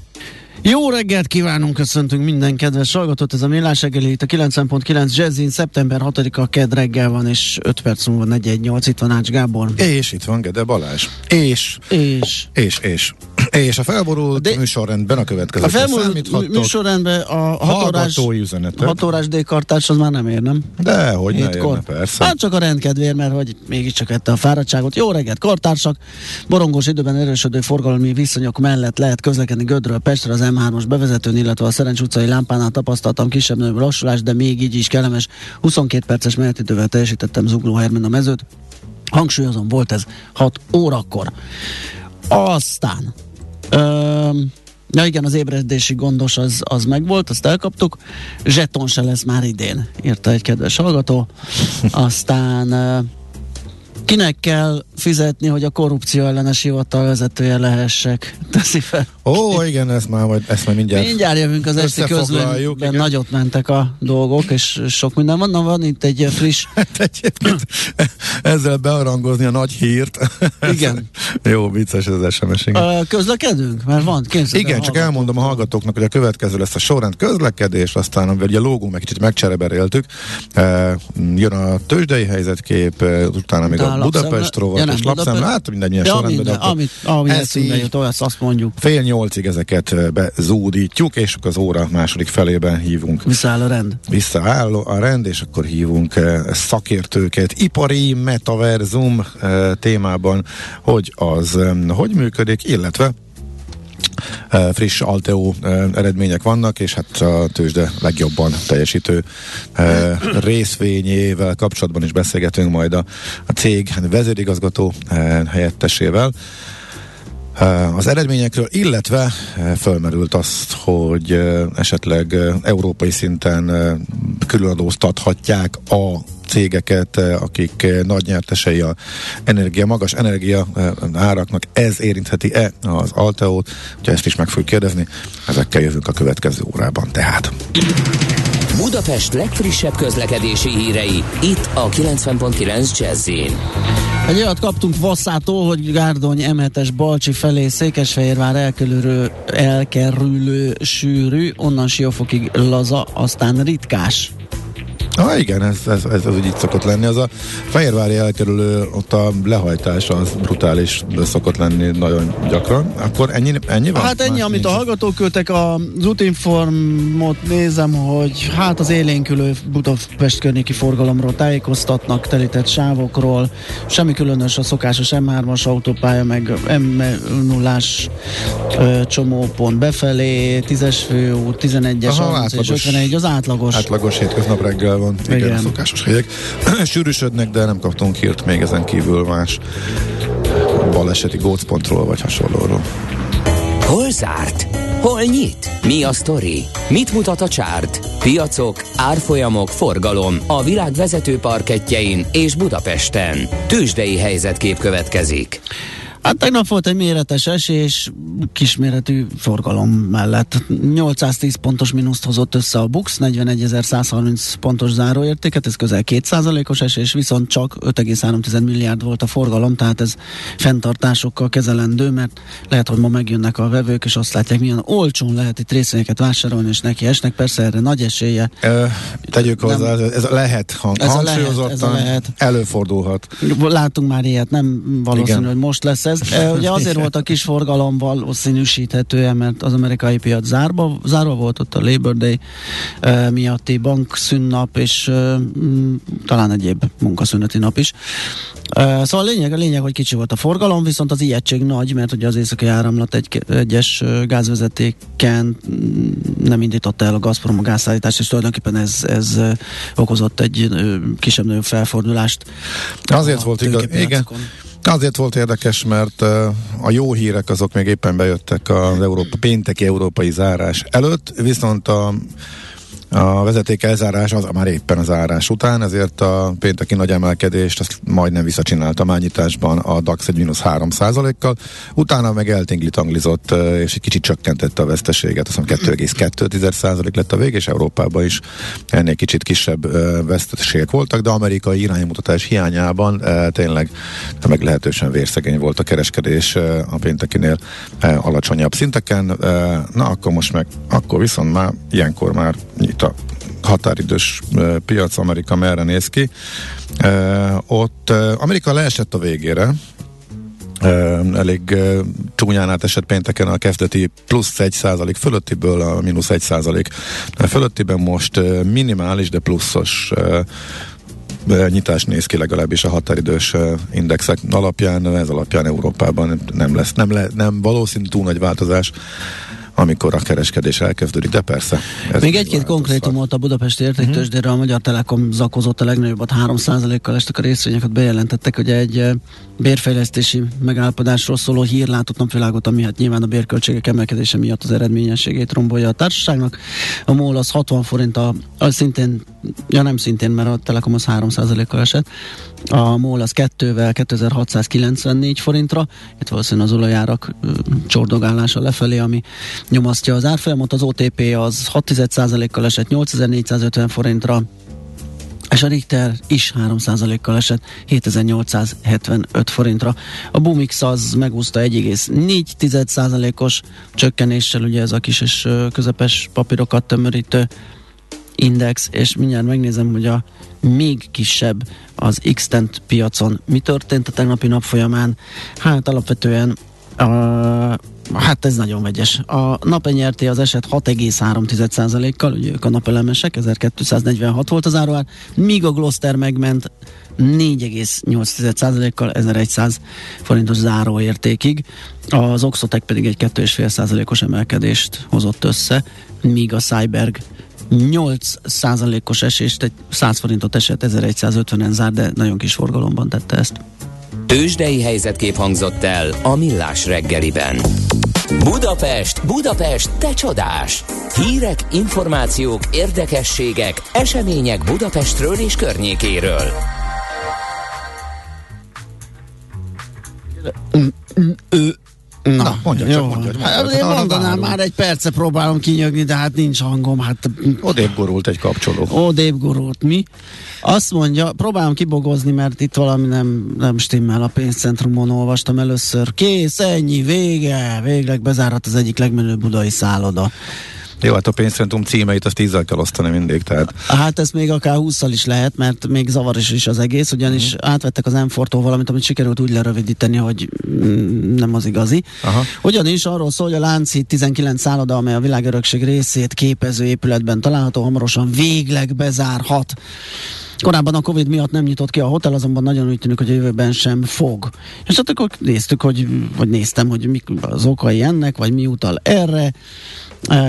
Jó reggelt kívánunk, köszöntünk minden kedves hallgatót, ez a Millás reggeli, itt a 9.9 Jazzin, szeptember 6-a kedd reggel van, és 5 perc múlva 418, itt van Ács Gábor. És itt van Gede Balázs. És. És. És, és. És a felborult De, műsorrendben a következő. A felborult műsorrendben a hatórás, hatórás D-kartás az már nem ér, nem? De, hogy ne érne, persze. Hát csak a rendkedvér, mert hogy mégiscsak ette a fáradtságot. Jó reggelt, kartársak! Borongós időben erősödő forgalmi viszonyok mellett lehet közlekedni Gödről Pestre az M3-as bevezetőn, illetve a Szerencs utcai lámpánál tapasztaltam kisebb lassulást, de még így is kellemes. 22 perces menetidővel teljesítettem Zugló Hermen a mezőt. Hangsúlyozom, volt ez 6 órakor. Aztán Öm, Ja igen, az ébredési gondos az, az megvolt, azt elkaptuk. Zseton se lesz már idén, írta egy kedves hallgató. Aztán Kinek kell fizetni, hogy a korrupció ellenes hivatal vezetője lehessek? Teszi fel. Ó, igen, ezt már, majd, ezt már mindjárt Mindjárt jövünk az esti közlőben, nagyot mentek a dolgok, és sok minden van. Na, van itt egy friss... hát ezzel bearangozni a nagy hírt. Igen. Jó, vicces ez az SMS. Igen. közlekedünk? Mert van, képzeld Igen, csak elmondom a hallgatóknak, hogy a következő lesz a sorrend közlekedés, aztán ugye a lógó meg kicsit megcsereberéltük. Jön a tőzsdei helyzetkép, utána még a Budapest rovat ja, és lapszemle, hát mindannyian ja, sorrendben. Minden, amit, ami eszünkbe jut, olyat azt mondjuk. Fél nyolcig ezeket bezúdítjuk, és az óra második felében hívunk. Visszaáll a rend. Visszaáll a rend, és akkor hívunk szakértőket. Ipari metaverzum témában, hogy az hogy működik, illetve friss Alteo eredmények vannak, és hát a tőzsde legjobban teljesítő részvényével kapcsolatban is beszélgetünk majd a, a cég vezérigazgató helyettesével. Az eredményekről, illetve fölmerült azt, hogy esetleg európai szinten különadóztathatják a cégeket, akik nagy nyertesei a energia, magas energia áraknak, ez érintheti-e az Alteót? Hogyha ezt is meg fogjuk kérdezni, ezekkel jövünk a következő órában. Tehát. Budapest legfrissebb közlekedési hírei, itt a 90.9 jazz egy olyat kaptunk Vasszától, hogy Gárdony M7-es Balcsi felé Székesfehérvár elkerülő, elkerülő sűrű, onnan Siófokig laza, aztán ritkás. Ah, igen, ez, ez, ez, ez úgy így szokott lenni. Az a Fehérvári elkerülő, ott a lehajtás az brutális szokott lenni nagyon gyakran. Akkor ennyi, ennyi van? Hát ennyi, Más amit nincs. a hallgatók küldtek, az útinformot nézem, hogy hát az élénkülő Budapest környéki forgalomról tájékoztatnak, telített sávokról, semmi különös a szokásos M3-as autópálya, meg M0-ás csomópont befelé, 10-es főút, 11-es, Aha, és 51, az átlagos. Átlagos hétköznap reggel van, igen, igen. a szokásos helyek. Sűrűsödnek, de nem kaptunk hírt még ezen kívül más baleseti gócpontról vagy hasonlóról. Hol zárt? Hol nyit? Mi a sztori? Mit mutat a csárt? Piacok, árfolyamok, forgalom a világ vezető parketjein és Budapesten. Tősdei helyzetkép következik. Hát tegnap volt egy méretes esés, kisméretű forgalom mellett. 810 pontos mínuszt hozott össze a Bux, 41.130 pontos záróértéket, ez közel 2%-os esés, viszont csak 5,3 milliárd volt a forgalom, tehát ez fenntartásokkal kezelendő, mert lehet, hogy ma megjönnek a vevők, és azt látják, milyen olcsón lehet itt részvényeket vásárolni, és neki esnek. Persze erre nagy esélye. Ö, tegyük hozzá, ez lehet, hang, ez a lehet, ez a lehet. előfordulhat. Látunk már ilyet, nem valószínű, Igen. hogy most lesz ez. Ugye azért volt a kis forgalom valószínűsíthetően, mert az amerikai piac zárva, zárva volt ott a Labor Day miatti bankszünnap, és talán egyéb munkaszüneti nap is. Szóval a lényeg, a lényeg, hogy kicsi volt a forgalom, viszont az ijegység nagy, mert ugye az északi áramlat egy, egyes gázvezetéken mm, nem indította el a Gazprom a gázszállítást, és tulajdonképpen ez, ez okozott egy kisebb-nagyobb felfordulást. Azért volt igaz, igen. Azért volt érdekes, mert a jó hírek azok még éppen bejöttek az Európa, pénteki európai zárás előtt, viszont a a vezeték elzárás az már éppen az zárás után, ezért a pénteki nagy emelkedést azt majdnem visszacsinálta mányításban a DAX egy mínusz 3 kal utána meg eltinglit anglizott, és egy kicsit csökkentette a veszteséget, azt mondom 2,2% lett a vég, és Európában is ennél kicsit kisebb veszteségek voltak, de amerikai iránymutatás hiányában tényleg meglehetősen vérszegény volt a kereskedés a péntekinél alacsonyabb szinteken. Na akkor most meg, akkor viszont már ilyenkor már a határidős piac, Amerika merre néz ki. Ott Amerika leesett a végére, elég csúnyán átesett pénteken a kezdeti plusz 1 százalék fölöttiből a mínusz 1 százalék fölöttiben most minimális, de pluszos nyitás néz ki legalábbis a határidős indexek alapján, ez alapján Európában nem lesz, nem, le, nem valószínű túl nagy változás amikor a kereskedés elkezdődik, de persze. Még egy-két konkrétumot a Budapesti értéktősdére a Magyar Telekom zakozott a legnagyobbat 3%-kal estek a részvényeket, bejelentettek, hogy egy eh, bérfejlesztési megállapodásról szóló hír látott napvilágot, ami hát nyilván a bérköltségek emelkedése miatt az eredményességét rombolja a társaságnak. A MOL az 60 forint, a, a szintén, ja nem szintén, mert a Telekom az 3%-kal esett, a MOL az 2-vel 2694 forintra, itt valószínűleg az olajárak csordogálása lefelé, ami nyomasztja az árfolyamot, az OTP az 6,1%-kal esett 8450 forintra, és a Richter is 3%-kal esett 7875 forintra. A Bumix az megúszta 1,4%-os csökkenéssel, ugye ez a kis és közepes papírokat tömörítő index, és mindjárt megnézem, hogy a még kisebb az x piacon. Mi történt a tegnapi nap folyamán? Hát alapvetően uh, Hát ez nagyon vegyes. A napenyerté az eset 6,3%-kal, ugye ők a napelemesek, 1246 volt az áruár, míg a Gloster megment 4,8%-kal 1100 forintos záróértékig. Az Oxotec pedig egy 2,5%-os emelkedést hozott össze, míg a Cyberg 8 os esést, egy 100 forintot esett, 1150-en zár, de nagyon kis forgalomban tette ezt. Tőzsdei helyzetkép hangzott el a Millás reggeliben. Budapest, Budapest, te csodás! Hírek, információk, érdekességek, események Budapestről és környékéről. Na, Na mondja csak, mondja, mondja, hát, én mondanám, már egy perce próbálom kinyögni, de hát nincs hangom. Hát... Odébb gurult egy kapcsoló. Odébb gurult, mi? Azt mondja, próbálom kibogozni, mert itt valami nem, nem stimmel a pénzcentrumon, olvastam először. Kész, ennyi, vége, végleg bezárat az egyik legmenőbb budai szálloda. Jó, hát a pénzcentrum címeit azt tízzel kell osztani mindig, tehát. Hát ez még akár 20 is lehet, mert még zavaros is az egész, ugyanis mm. átvettek az m valamit, amit sikerült úgy lerövidíteni, hogy mm, nem az igazi. Aha. Ugyanis arról szól, hogy a Lánchíd 19 szálloda, amely a világörökség részét képező épületben található, hamarosan végleg bezárhat. Korábban a Covid miatt nem nyitott ki a hotel, azonban nagyon úgy tűnik, hogy a jövőben sem fog. És hát akkor néztük, hogy, vagy néztem, hogy mik az okai ennek, vagy mi utal erre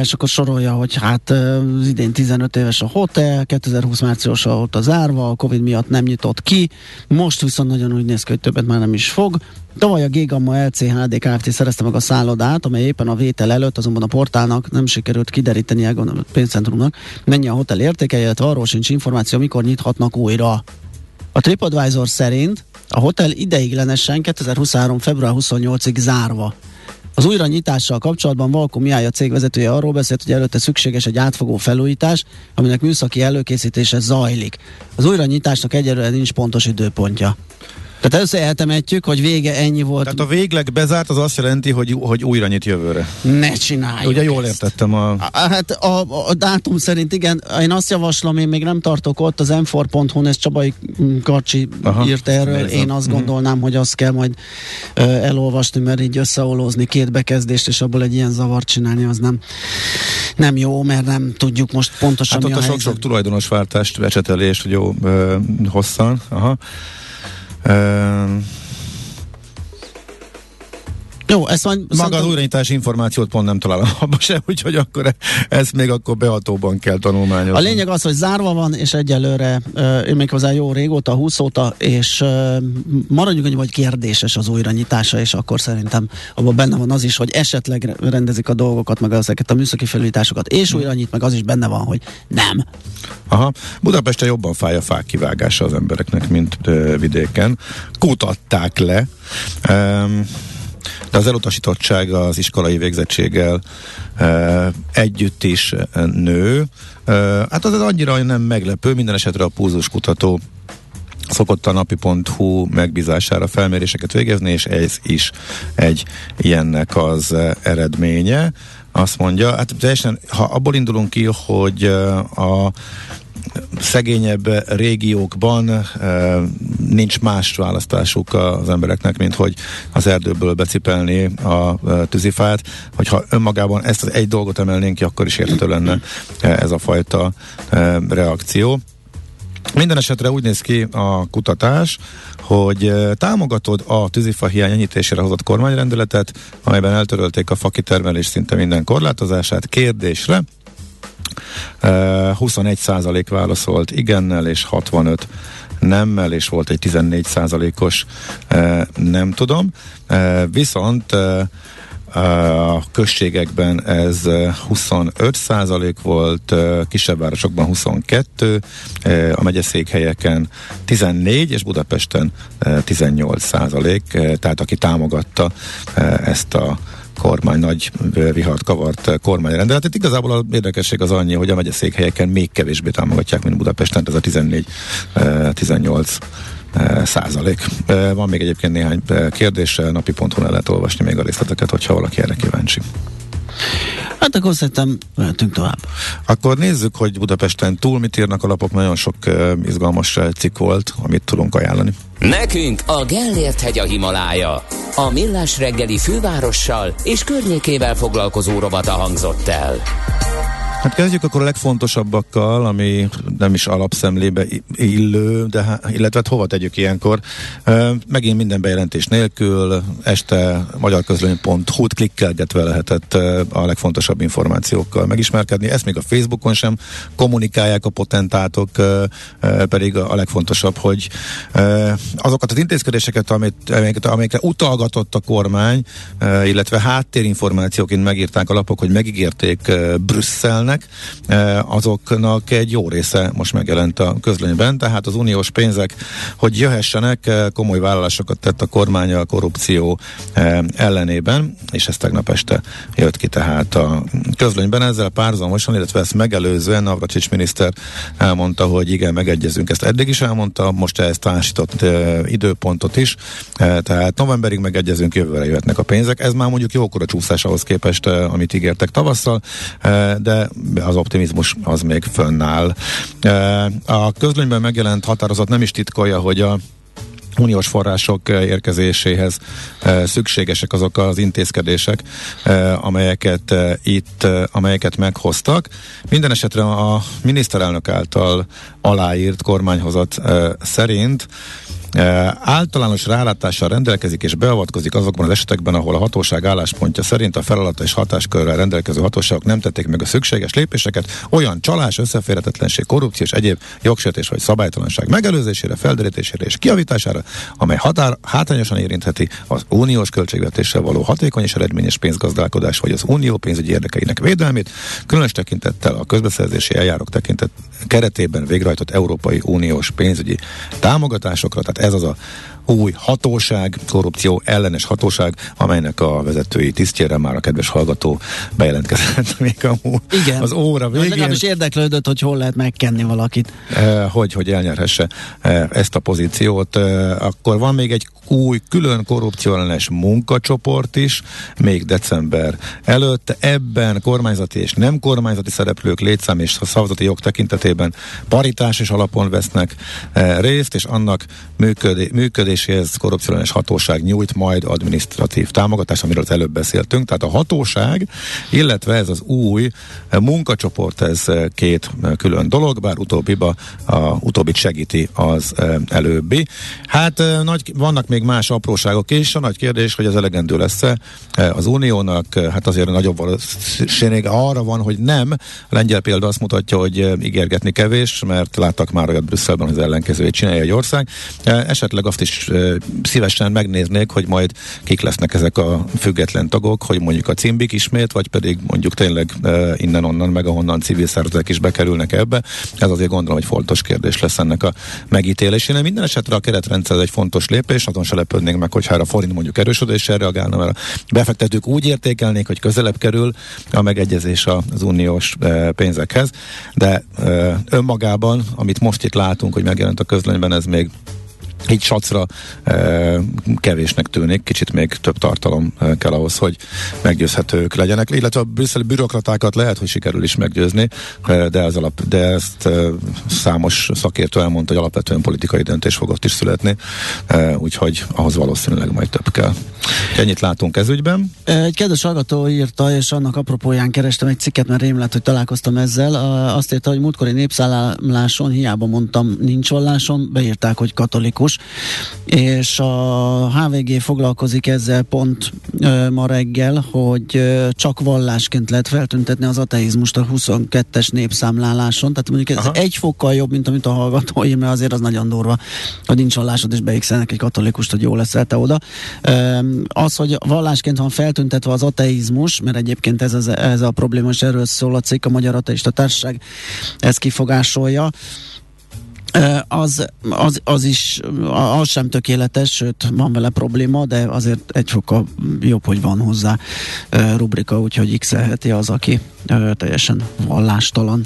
és akkor sorolja, hogy hát az idén 15 éves a hotel, 2020 március volt a zárva, a Covid miatt nem nyitott ki, most viszont nagyon úgy néz ki, hogy többet már nem is fog. Tavaly a Gigamma LCHD Kft. szerezte meg a szállodát, amely éppen a vétel előtt, azonban a portálnak nem sikerült kideríteni a pénzcentrumnak, mennyi a hotel értéke, illetve arról sincs információ, mikor nyithatnak újra. A TripAdvisor szerint a hotel ideiglenesen 2023. február 28-ig zárva az újra nyitással kapcsolatban Valko Miály a cég vezetője arról beszélt, hogy előtte szükséges egy átfogó felújítás, aminek műszaki előkészítése zajlik. Az újra nyitásnak egyelőre nincs pontos időpontja. Tehát összeeltemetjük, hogy vége ennyi volt. Tehát a végleg bezárt az azt jelenti, hogy, hogy újra nyit jövőre. Ne csináljuk Ugye jól ezt. értettem a... Hát a, a dátum szerint igen, én azt javaslom, én még nem tartok ott, az m4.hu-n, ez Csabai Karcsi Aha, írt erről, nézem. én azt mm. gondolnám, hogy azt kell majd ö, elolvasni, mert így összeolózni két bekezdést, és abból egy ilyen zavart csinálni, az nem, nem jó, mert nem tudjuk most pontosan hát mi ott a, a sok-sok tulajdonosváltást, becsetelés, jó ö, hosszan. Aha. Um, Jó, ezt majd... Maga szerintem... az újrainyitási információt pont nem találom abba se, úgyhogy akkor ezt még akkor behatóban kell tanulmányozni. A lényeg az, hogy zárva van, és egyelőre én még hozzá jó régóta, 20 óta, és maradjunk annyi, hogy kérdéses az újranyitása, és akkor szerintem abban benne van az is, hogy esetleg rendezik a dolgokat, meg ezeket a műszaki felújításokat, és hmm. újra nyit, meg az is benne van, hogy nem. Aha. Budapesten jobban fáj a fák kivágása az embereknek, mint vidéken. Kutatták le. Um, de az elutasítottság az iskolai végzettséggel e, együtt is nő. E, hát az annyira nem meglepő, minden esetre a púzuskutató szokott a napi.hu megbízására felméréseket végezni, és ez is egy ilyennek az eredménye. Azt mondja, hát teljesen, ha abból indulunk ki, hogy a szegényebb régiókban e, nincs más választásuk az embereknek, mint hogy az erdőből becipelni a e, tűzifát, hogyha önmagában ezt az egy dolgot emelnénk ki, akkor is érthető lenne ez a fajta reakció. Minden esetre úgy néz ki a kutatás, hogy támogatod a tűzifa hiány enyhítésére hozott kormányrendeletet, amelyben eltörölték a fakitermelés szinte minden korlátozását kérdésre, 21 százalék válaszolt igennel, és 65 nemmel, és volt egy 14 százalékos nem tudom. Viszont a községekben ez 25 százalék volt, kisebb városokban 22, a megyeszékhelyeken 14, és Budapesten 18 százalék, tehát aki támogatta ezt a kormány nagy vihart kavart kormányrendeletet. Igazából az érdekesség az annyi, hogy a megyeszékhelyeken még kevésbé támogatják, mint Budapesten, ez a 14-18 százalék. Van még egyébként néhány kérdés, napi ponton el lehet olvasni még a részleteket, hogyha valaki erre kíváncsi. Hát akkor szerintem mehetünk tovább. Akkor nézzük, hogy Budapesten túl mit írnak a lapok. Nagyon sok uh, izgalmas cikk volt, amit tudunk ajánlani. Nekünk a Gellért hegy a Himalája. A millás reggeli fővárossal és környékével foglalkozó rovata hangzott el. Hát kezdjük akkor a legfontosabbakkal, ami nem is alapszemlébe illő, de illetve hát hova tegyük ilyenkor. Megint minden bejelentés nélkül, este magyarközlöny.hu-t klikkelgetve lehetett a legfontosabb információkkal megismerkedni. Ezt még a Facebookon sem kommunikálják a potentátok, pedig a legfontosabb, hogy azokat az intézkedéseket, amit, amikre utalgatott a kormány, illetve háttérinformációként megírták a lapok, hogy megígérték Brüsszelnek, kellenek, azoknak egy jó része most megjelent a közlönyben, tehát az uniós pénzek, hogy jöhessenek, komoly vállalásokat tett a kormánya a korrupció ellenében, és ez tegnap este jött ki tehát a közlönyben. Ezzel párzamosan, illetve ezt megelőzően Navracsics miniszter elmondta, hogy igen, megegyezünk, ezt eddig is elmondta, most ezt társított időpontot is, tehát novemberig megegyezünk, jövőre jöhetnek a pénzek. Ez már mondjuk jókora csúszás ahhoz képest, amit ígértek tavasszal, de az optimizmus az még fönnáll. A közlönyben megjelent határozat nem is titkolja, hogy a uniós források érkezéséhez szükségesek azok az intézkedések, amelyeket itt, amelyeket meghoztak. Minden esetre a miniszterelnök által aláírt kormányhozat szerint általános rálátással rendelkezik és beavatkozik azokban az esetekben, ahol a hatóság álláspontja szerint a feladata és hatáskörrel rendelkező hatóságok nem tették meg a szükséges lépéseket, olyan csalás, összeférhetetlenség, korrupció és egyéb jogsértés vagy szabálytalanság megelőzésére, felderítésére és kiavítására, amely határ, hátrányosan érintheti az uniós költségvetéssel való hatékony és eredményes pénzgazdálkodás vagy az unió pénzügyi érdekeinek védelmét, különös tekintettel a közbeszerzési eljárok tekintet keretében végrehajtott Európai Uniós pénzügyi támogatásokra, tehát ez az a új hatóság, korrupció ellenes hatóság, amelynek a vezetői tisztjére már a kedves hallgató bejelentkezett még a, Igen. az óra végén. Legalábbis érdeklődött, hogy hol lehet megkenni valakit. Eh, hogy, hogy elnyerhesse eh, ezt a pozíciót. Eh, akkor van még egy új külön korrupcióellenes munkacsoport is, még december előtt. Ebben kormányzati és nem kormányzati szereplők létszám és a szavazati jog tekintetében paritásos alapon vesznek eh, részt, és annak működé, működéséhez korrupcióellenes hatóság nyújt majd administratív támogatást, amiről az előbb beszéltünk. Tehát a hatóság, illetve ez az új munkacsoport, ez eh, két eh, külön dolog, bár utóbbiba, a utóbbit segíti az előbbi. Hát nagy, vannak még más apróságok is. A nagy kérdés, hogy ez elegendő lesz-e az uniónak, hát azért nagyobb valószínűleg arra van, hogy nem. A lengyel példa azt mutatja, hogy ígérgetni kevés, mert láttak már olyat Brüsszelben, hogy az ellenkezőjét csinálja egy ország. Esetleg azt is szívesen megnéznék, hogy majd kik lesznek ezek a független tagok, hogy mondjuk a cimbik ismét, vagy pedig mondjuk tényleg innen-onnan, meg ahonnan civil szervezetek is bekerülnek ebbe. Ez azért gondolom, hogy fontos kérdés lesz ennek a megítélésének. Minden esetre a keretrendszer egy fontos lépés, azon se lepődnénk meg, hogyha a forint mondjuk erősödéssel reagálna, mert a befektetők úgy értékelnék, hogy közelebb kerül a megegyezés az uniós pénzekhez, de önmagában, amit most itt látunk, hogy megjelent a közlönyben, ez még így sacra e, kevésnek tűnik, kicsit még több tartalom kell ahhoz, hogy meggyőzhetők legyenek, illetve a brüsszeli bürokratákat lehet, hogy sikerül is meggyőzni, de, az alap, de ezt számos szakértő elmondta, hogy alapvetően politikai döntés fog ott is születni, úgyhogy ahhoz valószínűleg majd több kell. Ennyit látunk ez ügyben. Egy kedves hallgató írta, és annak apropóján kerestem egy cikket, mert rém lett, hogy találkoztam ezzel. Azt írta, hogy múltkori népszálláson, hiába mondtam, nincs valláson, beírták, hogy katolikus fontos, és a HVG foglalkozik ezzel pont ö, ma reggel, hogy ö, csak vallásként lehet feltüntetni az ateizmust a 22-es népszámláláson, tehát mondjuk ez Aha. egy fokkal jobb, mint amit a hallgató ír, mert azért az nagyon durva, hogy nincs vallásod, és beigszelnek egy katolikus, hogy jó lesz te oda. Ö, az, hogy vallásként van feltüntetve az ateizmus, mert egyébként ez, ez, ez a probléma, és erről szól a cikk, a Magyar Ateista Társaság ezt kifogásolja, az, az, az is, az sem tökéletes, sőt, van vele probléma, de azért egy fokkal jobb, hogy van hozzá rubrika, úgyhogy x az, aki teljesen vallástalan.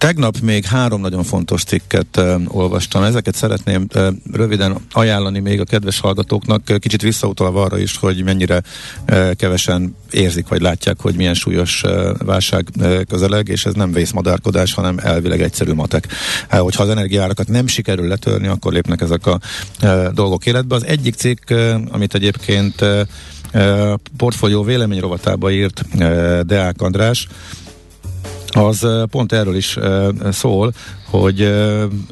Tegnap még három nagyon fontos cikket uh, olvastam. Ezeket szeretném uh, röviden ajánlani még a kedves hallgatóknak, uh, kicsit visszautalva arra is, hogy mennyire uh, kevesen érzik vagy látják, hogy milyen súlyos uh, válság uh, közeleg, és ez nem vészmadárkodás, hanem elvileg egyszerű matek. Uh, hogyha az energiárakat nem sikerül letörni, akkor lépnek ezek a uh, dolgok életbe. Az egyik cikk, uh, amit egyébként uh, portfólió véleményrovatába írt Deák András, az pont erről is szól, hogy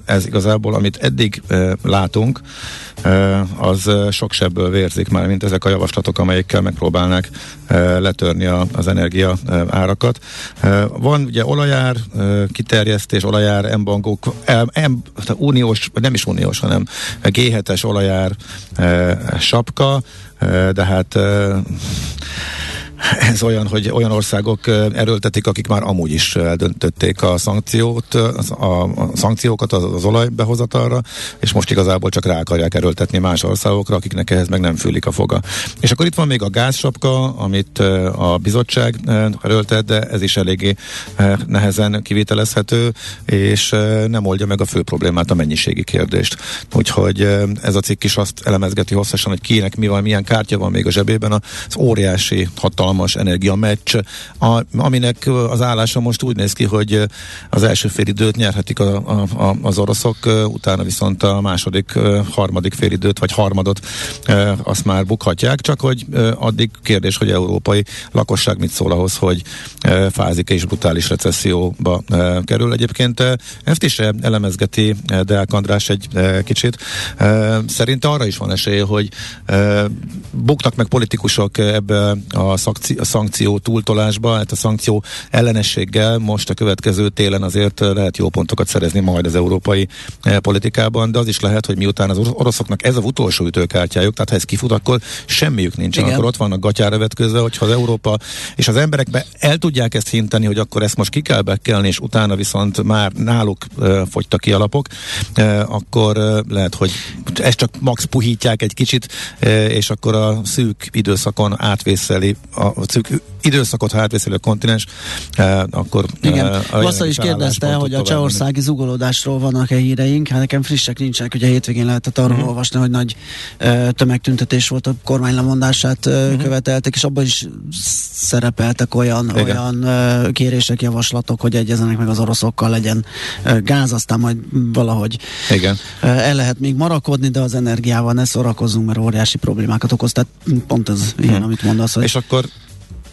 ez igazából, amit eddig látunk, az sok sebből vérzik már, mint ezek a javaslatok, amelyekkel megpróbálnák letörni az energia árakat. Van ugye olajár, kiterjesztés, olajár, embankok, em, uniós, nem is uniós, hanem G7-es olajár sapka, de hát ez olyan, hogy olyan országok erőltetik, akik már amúgy is eldöntötték a szankciót, a, szankciókat az olajbehozatalra, és most igazából csak rá akarják erőltetni más országokra, akiknek ehhez meg nem fűlik a foga. És akkor itt van még a gázsapka, amit a bizottság erőltet, de ez is eléggé nehezen kivitelezhető, és nem oldja meg a fő problémát, a mennyiségi kérdést. Úgyhogy ez a cikk is azt elemezgeti hosszasan, hogy kinek mi van, milyen kártya van még a zsebében, az óriási hatalmas energiameccs, a, aminek az állása most úgy néz ki, hogy az első félidőt nyerhetik a, a, a, az oroszok, utána viszont a második, harmadik félidőt, vagy harmadot azt már bukhatják, csak hogy addig kérdés, hogy európai lakosság mit szól ahhoz, hogy fázik és brutális recesszióba kerül. Egyébként ezt is elemezgeti Deák András egy kicsit. Szerinte arra is van esély, hogy buktak meg politikusok ebbe a, szakci- a szankció túltolásba, hát a szankció ellenességgel most a következő télen azért lehet jó pontokat szerezni majd az európai politikában, de az is lehet, hogy miután az oroszoknak ez a utolsó ütőkártyájuk, tehát ha ez kifut, akkor semmiük nincsen, Igen. akkor ott vannak gatyára vetközve, hogyha az Európa és az emberekbe el tudják ezt hinteni, hogy akkor ezt most ki kell bekelni, és utána viszont már náluk uh, fogytak ki alapok, uh, akkor uh, lehet, hogy ezt csak max puhítják egy kicsit, uh, és akkor a szűk időszakon átvészeli, a szűk időszakot, ha átvészeli a kontinens, uh, akkor Igen. Uh, Vassza is kérdezte, hogy a csehországi zugolódásról vannak-e híreink, hát nekem frissek nincsenek, ugye hétvégén lehetett arról uh-huh. olvasni, hogy nagy uh, tömegtüntetés volt, a kormány lemondását uh, uh-huh. követelték, és abban is szerepeltek olyan, olyan uh, kérések, javaslatok, hogy egyezenek meg az oroszokkal legyen uh, gáz, aztán majd valahogy Igen. Uh, el lehet még marakodni, de az energiával ne szórakozzunk, mert óriási problémákat okoz. Tehát pont ez ilyen, uh-huh. amit mondasz. Hogy... És akkor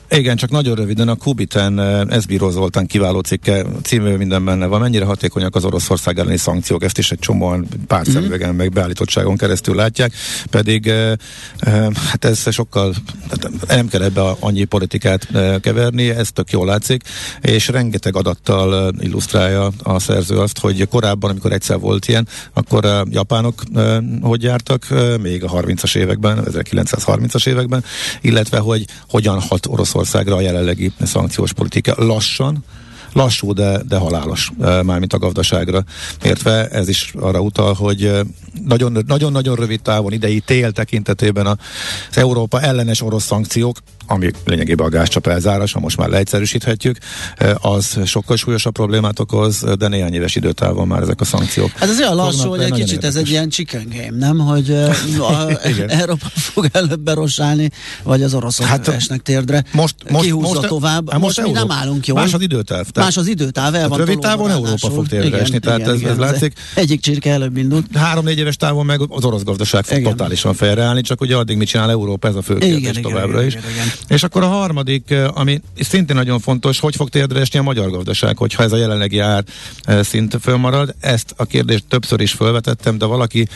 igen, csak nagyon röviden a Kubiten Bíró Zoltán kiváló cikke, című minden benne van. Mennyire hatékonyak az Oroszország elleni szankciók, ezt is egy csomóan pár mm-hmm. szemüvegen meg beállítottságon keresztül látják, pedig hát ez sokkal, nem kell ebbe annyi politikát keverni, ez tök jól látszik, és rengeteg adattal illusztrálja a szerző azt, hogy korábban, amikor egyszer volt ilyen, akkor a japánok hogy jártak, még a 30-as években, 1930-as években, illetve hogy hogyan hat Oroszország Oroszországra a jelenlegi szankciós politika lassan, lassú, de, de halálos, mármint a gazdaságra értve. Ez is arra utal, hogy nagyon-nagyon rövid távon idei tél tekintetében az Európa ellenes orosz szankciók ami lényegében a gázcsap elzárása, most már leegyszerűsíthetjük, az sokkal súlyosabb problémát okoz, de néhány éves időtávon már ezek a szankciók. Hát ez olyan lassú, hogy egy kicsit érdekes. ez egy ilyen chicken game, nem? Hogy a, Európa fog előbb berossálni, vagy az oroszok hát, esnek térdre. Most, most, most tovább. Hát most, most mi nem állunk jól. Más az időtáv. Tehát, más az időtáv, el hát van Rövid távon Európa fog térdre igen, esni, tehát igen, ez, igen, ez látszik. Egyik csirke előbb indult. Három-négy éves távon meg az orosz gazdaság fog igen. totálisan fejreállni, csak ugye addig mit csinál Európa, ez a fő kérdés továbbra is. És akkor a harmadik, ami szintén nagyon fontos, hogy fog térdre esni a magyar gazdaság, hogyha ez a jelenlegi ár szint fölmarad. Ezt a kérdést többször is felvetettem, de valaki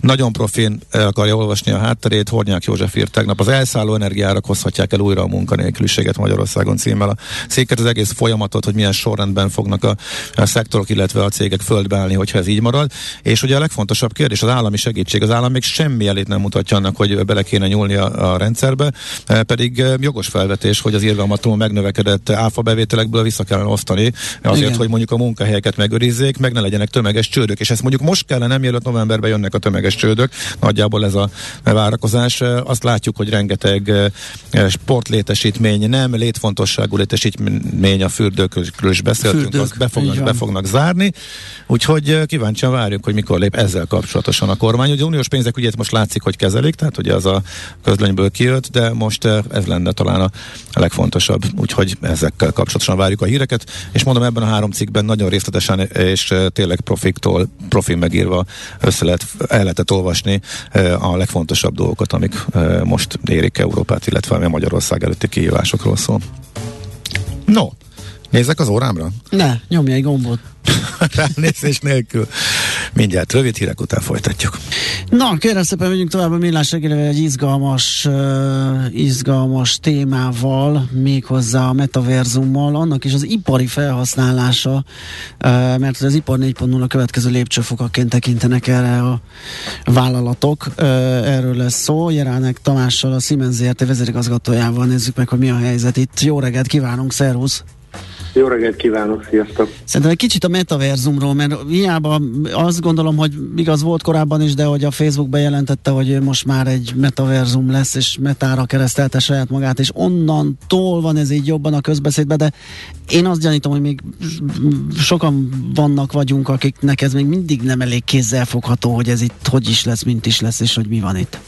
nagyon profin akarja olvasni a hátterét. Hornyák József írt tegnap. Az elszálló energiárak hozhatják el újra a munkanélküliséget Magyarországon címmel. A széket az egész folyamatot, hogy milyen sorrendben fognak a, a szektorok, illetve a cégek földbe állni, hogyha ez így marad. És ugye a legfontosabb kérdés az állami segítség. Az állam még semmi elét nem mutatja annak, hogy bele kéne nyúlni a, a rendszerbe, pedig jogos felvetés hogy az irgalmatlanul megnövekedett áfa bevételekből vissza kellene osztani, azért, Igen. hogy mondjuk a munkahelyeket megőrizzék, meg ne legyenek tömeges csődök. És ezt mondjuk most kellene, mielőtt novemberben jönnek a tömeges csődök, nagyjából ez a várakozás. Azt látjuk, hogy rengeteg sportlétesítmény, nem létfontosságú létesítmény a fürdőkről is beszéltünk, Fürdők, azt be fognak, be fognak zárni. Úgyhogy kíváncsian várjuk, hogy mikor lép ezzel kapcsolatosan a kormány. Ugye uniós pénzek ugye most látszik, hogy kezelik, tehát ugye az a közlönyből kijött, de most ez lenne talán a legfontosabb. Úgyhogy ezekkel kapcsolatosan várjuk a híreket, és mondom ebben a három cikkben nagyon részletesen és eh, tényleg profiktól, profin megírva össze lehet, el lehetett olvasni eh, a legfontosabb dolgokat, amik eh, most érik Európát, illetve a Magyarország előtti kihívásokról szól. No, Nézzek az órámra? Ne, nyomj egy gombot. Ránézés nélkül. Mindjárt rövid hírek után folytatjuk. Na, kérem szépen, megyünk tovább a millás reggelővel egy izgalmas, uh, izgalmas témával, méghozzá a metaverzummal, annak is az ipari felhasználása, uh, mert az ipar 4.0 a következő lépcsőfokaként tekintenek erre a vállalatok. Uh, erről lesz szó. Jeránek Tamással, a Siemens ZRT vezérigazgatójával nézzük meg, hogy mi a helyzet itt. Jó reggelt kívánunk, szervusz! Jó reggelt kívánok, sziasztok! Szerintem egy kicsit a metaverzumról, mert hiába azt gondolom, hogy igaz volt korábban is, de hogy a Facebook bejelentette, hogy most már egy metaverzum lesz, és metára keresztelte saját magát, és onnantól van ez így jobban a közbeszédben, de én azt gyanítom, hogy még sokan vannak vagyunk, akiknek ez még mindig nem elég kézzelfogható, hogy ez itt hogy is lesz, mint is lesz, és hogy mi van itt.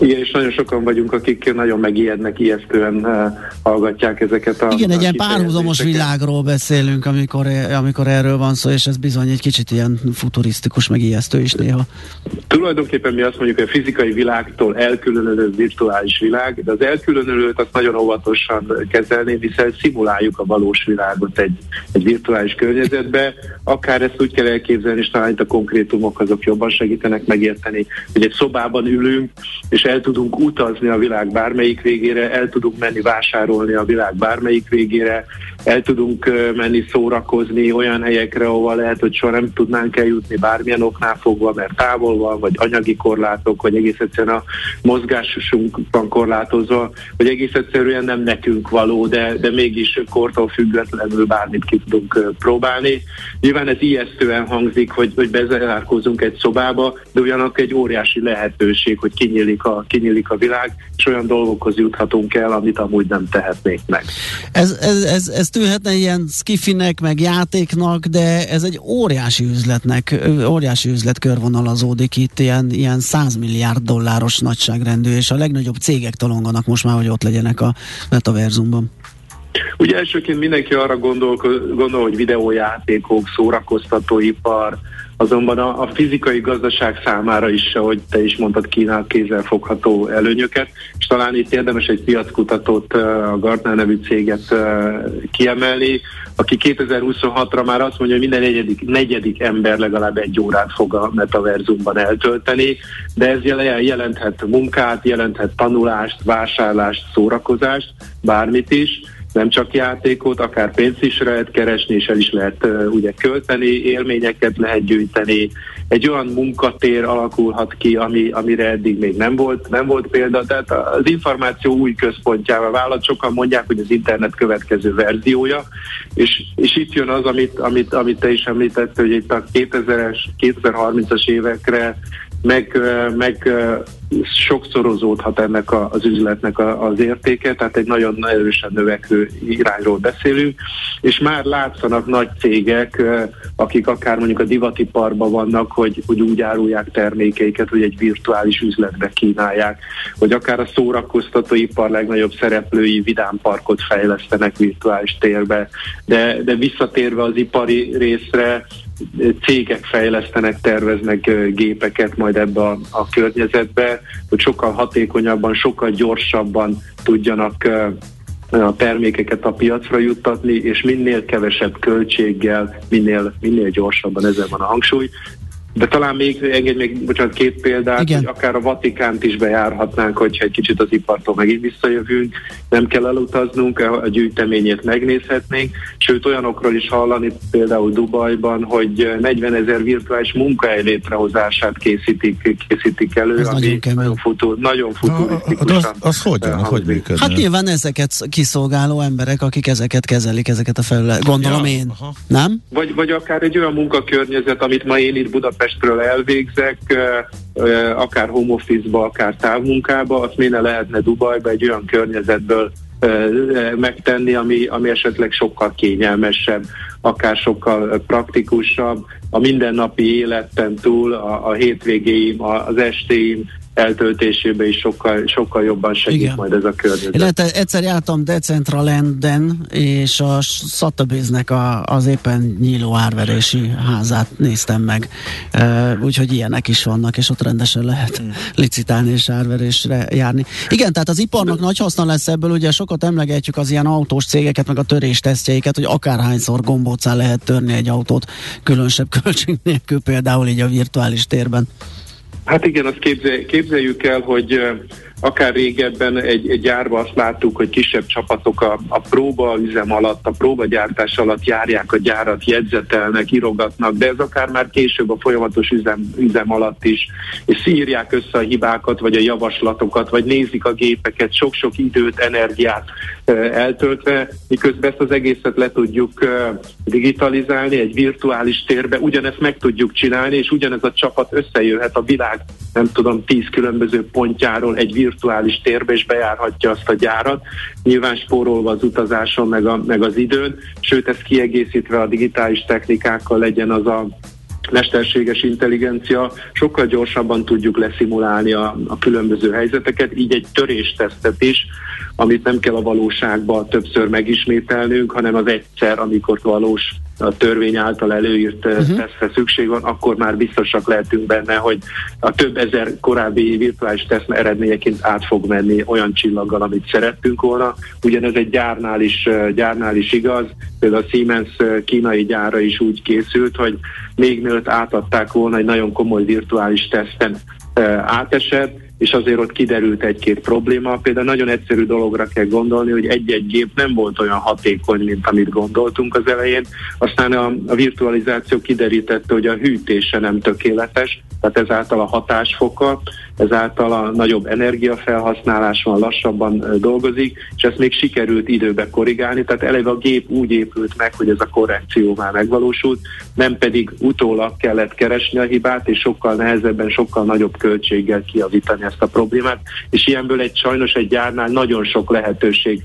Igen, és nagyon sokan vagyunk, akik nagyon megijednek, ijesztően uh, hallgatják ezeket a Igen, egy ilyen párhuzamos világról beszélünk, amikor, amikor erről van szó, és ez bizony egy kicsit ilyen futurisztikus, meg ijesztő is néha. Tulajdonképpen mi azt mondjuk, hogy a fizikai világtól elkülönülő virtuális világ, de az elkülönülőt azt nagyon óvatosan kezelni, hiszen szimuláljuk a valós világot egy, egy virtuális környezetbe. Akár ezt úgy kell elképzelni, és talán itt a konkrétumok azok jobban segítenek megérteni, hogy egy szobában ülünk, és el tudunk utazni a világ bármelyik végére, el tudunk menni vásárolni a világ bármelyik végére, el tudunk menni szórakozni olyan helyekre, ahol lehet, hogy soha nem tudnánk eljutni bármilyen oknál fogva, mert távol van, vagy anyagi korlátok, vagy egész egyszerűen a mozgásunk korlátozva, vagy egész egyszerűen nem nekünk való, de, de mégis kortól függetlenül bármit ki tudunk próbálni. Nyilván ez ijesztően hangzik, hogy, hogy bezárkózunk egy szobába, de ugyanakkor egy óriási lehetőség, hogy kinyílik a, kinyílik a világ, és olyan dolgokhoz juthatunk el, amit amúgy nem tehetnék meg. Ez, ez, ez, ez tűnhetne ilyen skifinek, meg játéknak, de ez egy óriási üzletnek, óriási üzlet körvonalazódik itt, ilyen, ilyen 100 milliárd dolláros nagyságrendű, és a legnagyobb cégek talonganak most már, hogy ott legyenek a metaverzumban. Ugye elsőként mindenki arra gondol, gondol hogy videójátékok, szórakoztatóipar, azonban a, a fizikai gazdaság számára is, ahogy te is mondtad, kínál kézzelfogható előnyöket, és talán itt érdemes egy piackutatót, a Gartner nevű céget kiemelni, aki 2026-ra már azt mondja, hogy minden negyedik, negyedik ember legalább egy órát fog a metaverzumban eltölteni, de ez jelenthet munkát, jelenthet tanulást, vásárlást, szórakozást, bármit is, nem csak játékot, akár pénzt is lehet keresni, és el is lehet uh, ugye költeni, élményeket lehet gyűjteni. Egy olyan munkatér alakulhat ki, ami, amire eddig még nem volt, nem volt példa. Tehát az információ új központjával vállalat. Sokan mondják, hogy az internet következő verziója, és, és itt jön az, amit, amit, amit te is említett, hogy itt a 2000-es, 2030-as évekre meg, meg sokszorozódhat ennek a, az üzletnek a, az értéke, tehát egy nagyon erősen növekvő irányról beszélünk, és már látszanak nagy cégek, akik akár mondjuk a divatiparban vannak, hogy, hogy úgy árulják termékeiket, hogy egy virtuális üzletbe kínálják, vagy akár a szórakoztatóipar legnagyobb szereplői vidámparkot fejlesztenek virtuális térbe, de, de visszatérve az ipari részre, cégek fejlesztenek, terveznek gépeket majd ebbe a, a környezetbe, hogy sokkal hatékonyabban, sokkal gyorsabban tudjanak a termékeket a piacra juttatni, és minél kevesebb költséggel, minél, minél gyorsabban ezen van a hangsúly. De talán még, engedj még, bocsánat, két példát, Igen. hogy akár a Vatikánt is bejárhatnánk, hogyha egy kicsit az ipartól megint visszajövünk, nem kell elutaznunk, a gyűjteményét megnézhetnénk, sőt olyanokról is hallani, például Dubajban, hogy 40 ezer virtuális munkahely létrehozását készítik, készítik elő, Ez ami nagyon, nagyon, futur, nagyon futurisztikusan. Az, az hogy, az hogy működne? Hát nyilván ezeket kiszolgáló emberek, akik ezeket kezelik, ezeket a felület, gondolom ja, én, aha. nem? Vagy, vagy akár egy olyan munkakörnyezet, amit ma én itt Budapest Budapestről elvégzek, akár home office-ba, akár távmunkába, azt miért lehetne Dubajba egy olyan környezetből megtenni, ami, ami esetleg sokkal kényelmesebb, akár sokkal praktikusabb, a mindennapi életten túl, a, a hétvégéim, az estéim eltöltésébe is sokkal, sokkal jobban segít Igen. majd ez a környezet. Illetve egyszer jártam Decentralanden, és a Sotheby's-nek a, az éppen nyíló árverési házát néztem meg. Úgyhogy ilyenek is vannak, és ott rendesen lehet mm. licitálni és árverésre járni. Igen, tehát az iparnak De... nagy haszna lesz ebből, ugye sokat emlegetjük az ilyen autós cégeket, meg a töréstesztjeiket, hogy akárhányszor gombócán lehet törni egy autót, különösebb költség nélkül, például így a virtuális térben. Hát igen, azt képzel, képzeljük el, hogy akár régebben egy, egy gyárban azt láttuk, hogy kisebb csapatok a, a próba üzem alatt, a próbagyártás alatt járják a gyárat, jegyzetelnek, írogatnak, de ez akár már később a folyamatos üzem, üzem alatt is, és szírják össze a hibákat, vagy a javaslatokat, vagy nézik a gépeket, sok-sok időt, energiát eltöltve, miközben ezt az egészet le tudjuk digitalizálni egy virtuális térbe, ugyanezt meg tudjuk csinálni, és ugyanez a csapat összejöhet a világ, nem tudom, tíz különböző pontjáról egy virtuális térbe, és bejárhatja azt a gyárat, nyilván spórolva az utazáson, meg, a, meg az időn, sőt ezt kiegészítve a digitális technikákkal legyen az a mesterséges intelligencia, sokkal gyorsabban tudjuk leszimulálni a, a különböző helyzeteket, így egy töréstesztet is, amit nem kell a valóságban többször megismételnünk, hanem az egyszer, amikor valós a törvény által előírt uh-huh. tesztre szükség van, akkor már biztosak lehetünk benne, hogy a több ezer korábbi virtuális teszt eredményeként át fog menni olyan csillaggal, amit szerettünk volna. Ugyanez egy gyárnál is, eh, gyárnál is igaz, például a Siemens kínai gyára is úgy készült, hogy még mielőtt átadták volna egy nagyon komoly virtuális teszten átesett, és azért ott kiderült egy-két probléma. Például nagyon egyszerű dologra kell gondolni, hogy egy-egy gép nem volt olyan hatékony, mint amit gondoltunk az elején. Aztán a, a virtualizáció kiderítette, hogy a hűtése nem tökéletes, tehát ezáltal a hatásfoka, ezáltal a nagyobb energiafelhasználáson lassabban dolgozik, és ezt még sikerült időbe korrigálni, tehát eleve a gép úgy épült meg, hogy ez a korrekció már megvalósult, nem pedig utólag kellett keresni a hibát, és sokkal nehezebben, sokkal nagyobb költséggel kiavítani ezt a problémát, és ilyenből egy sajnos egy gyárnál nagyon sok lehetőség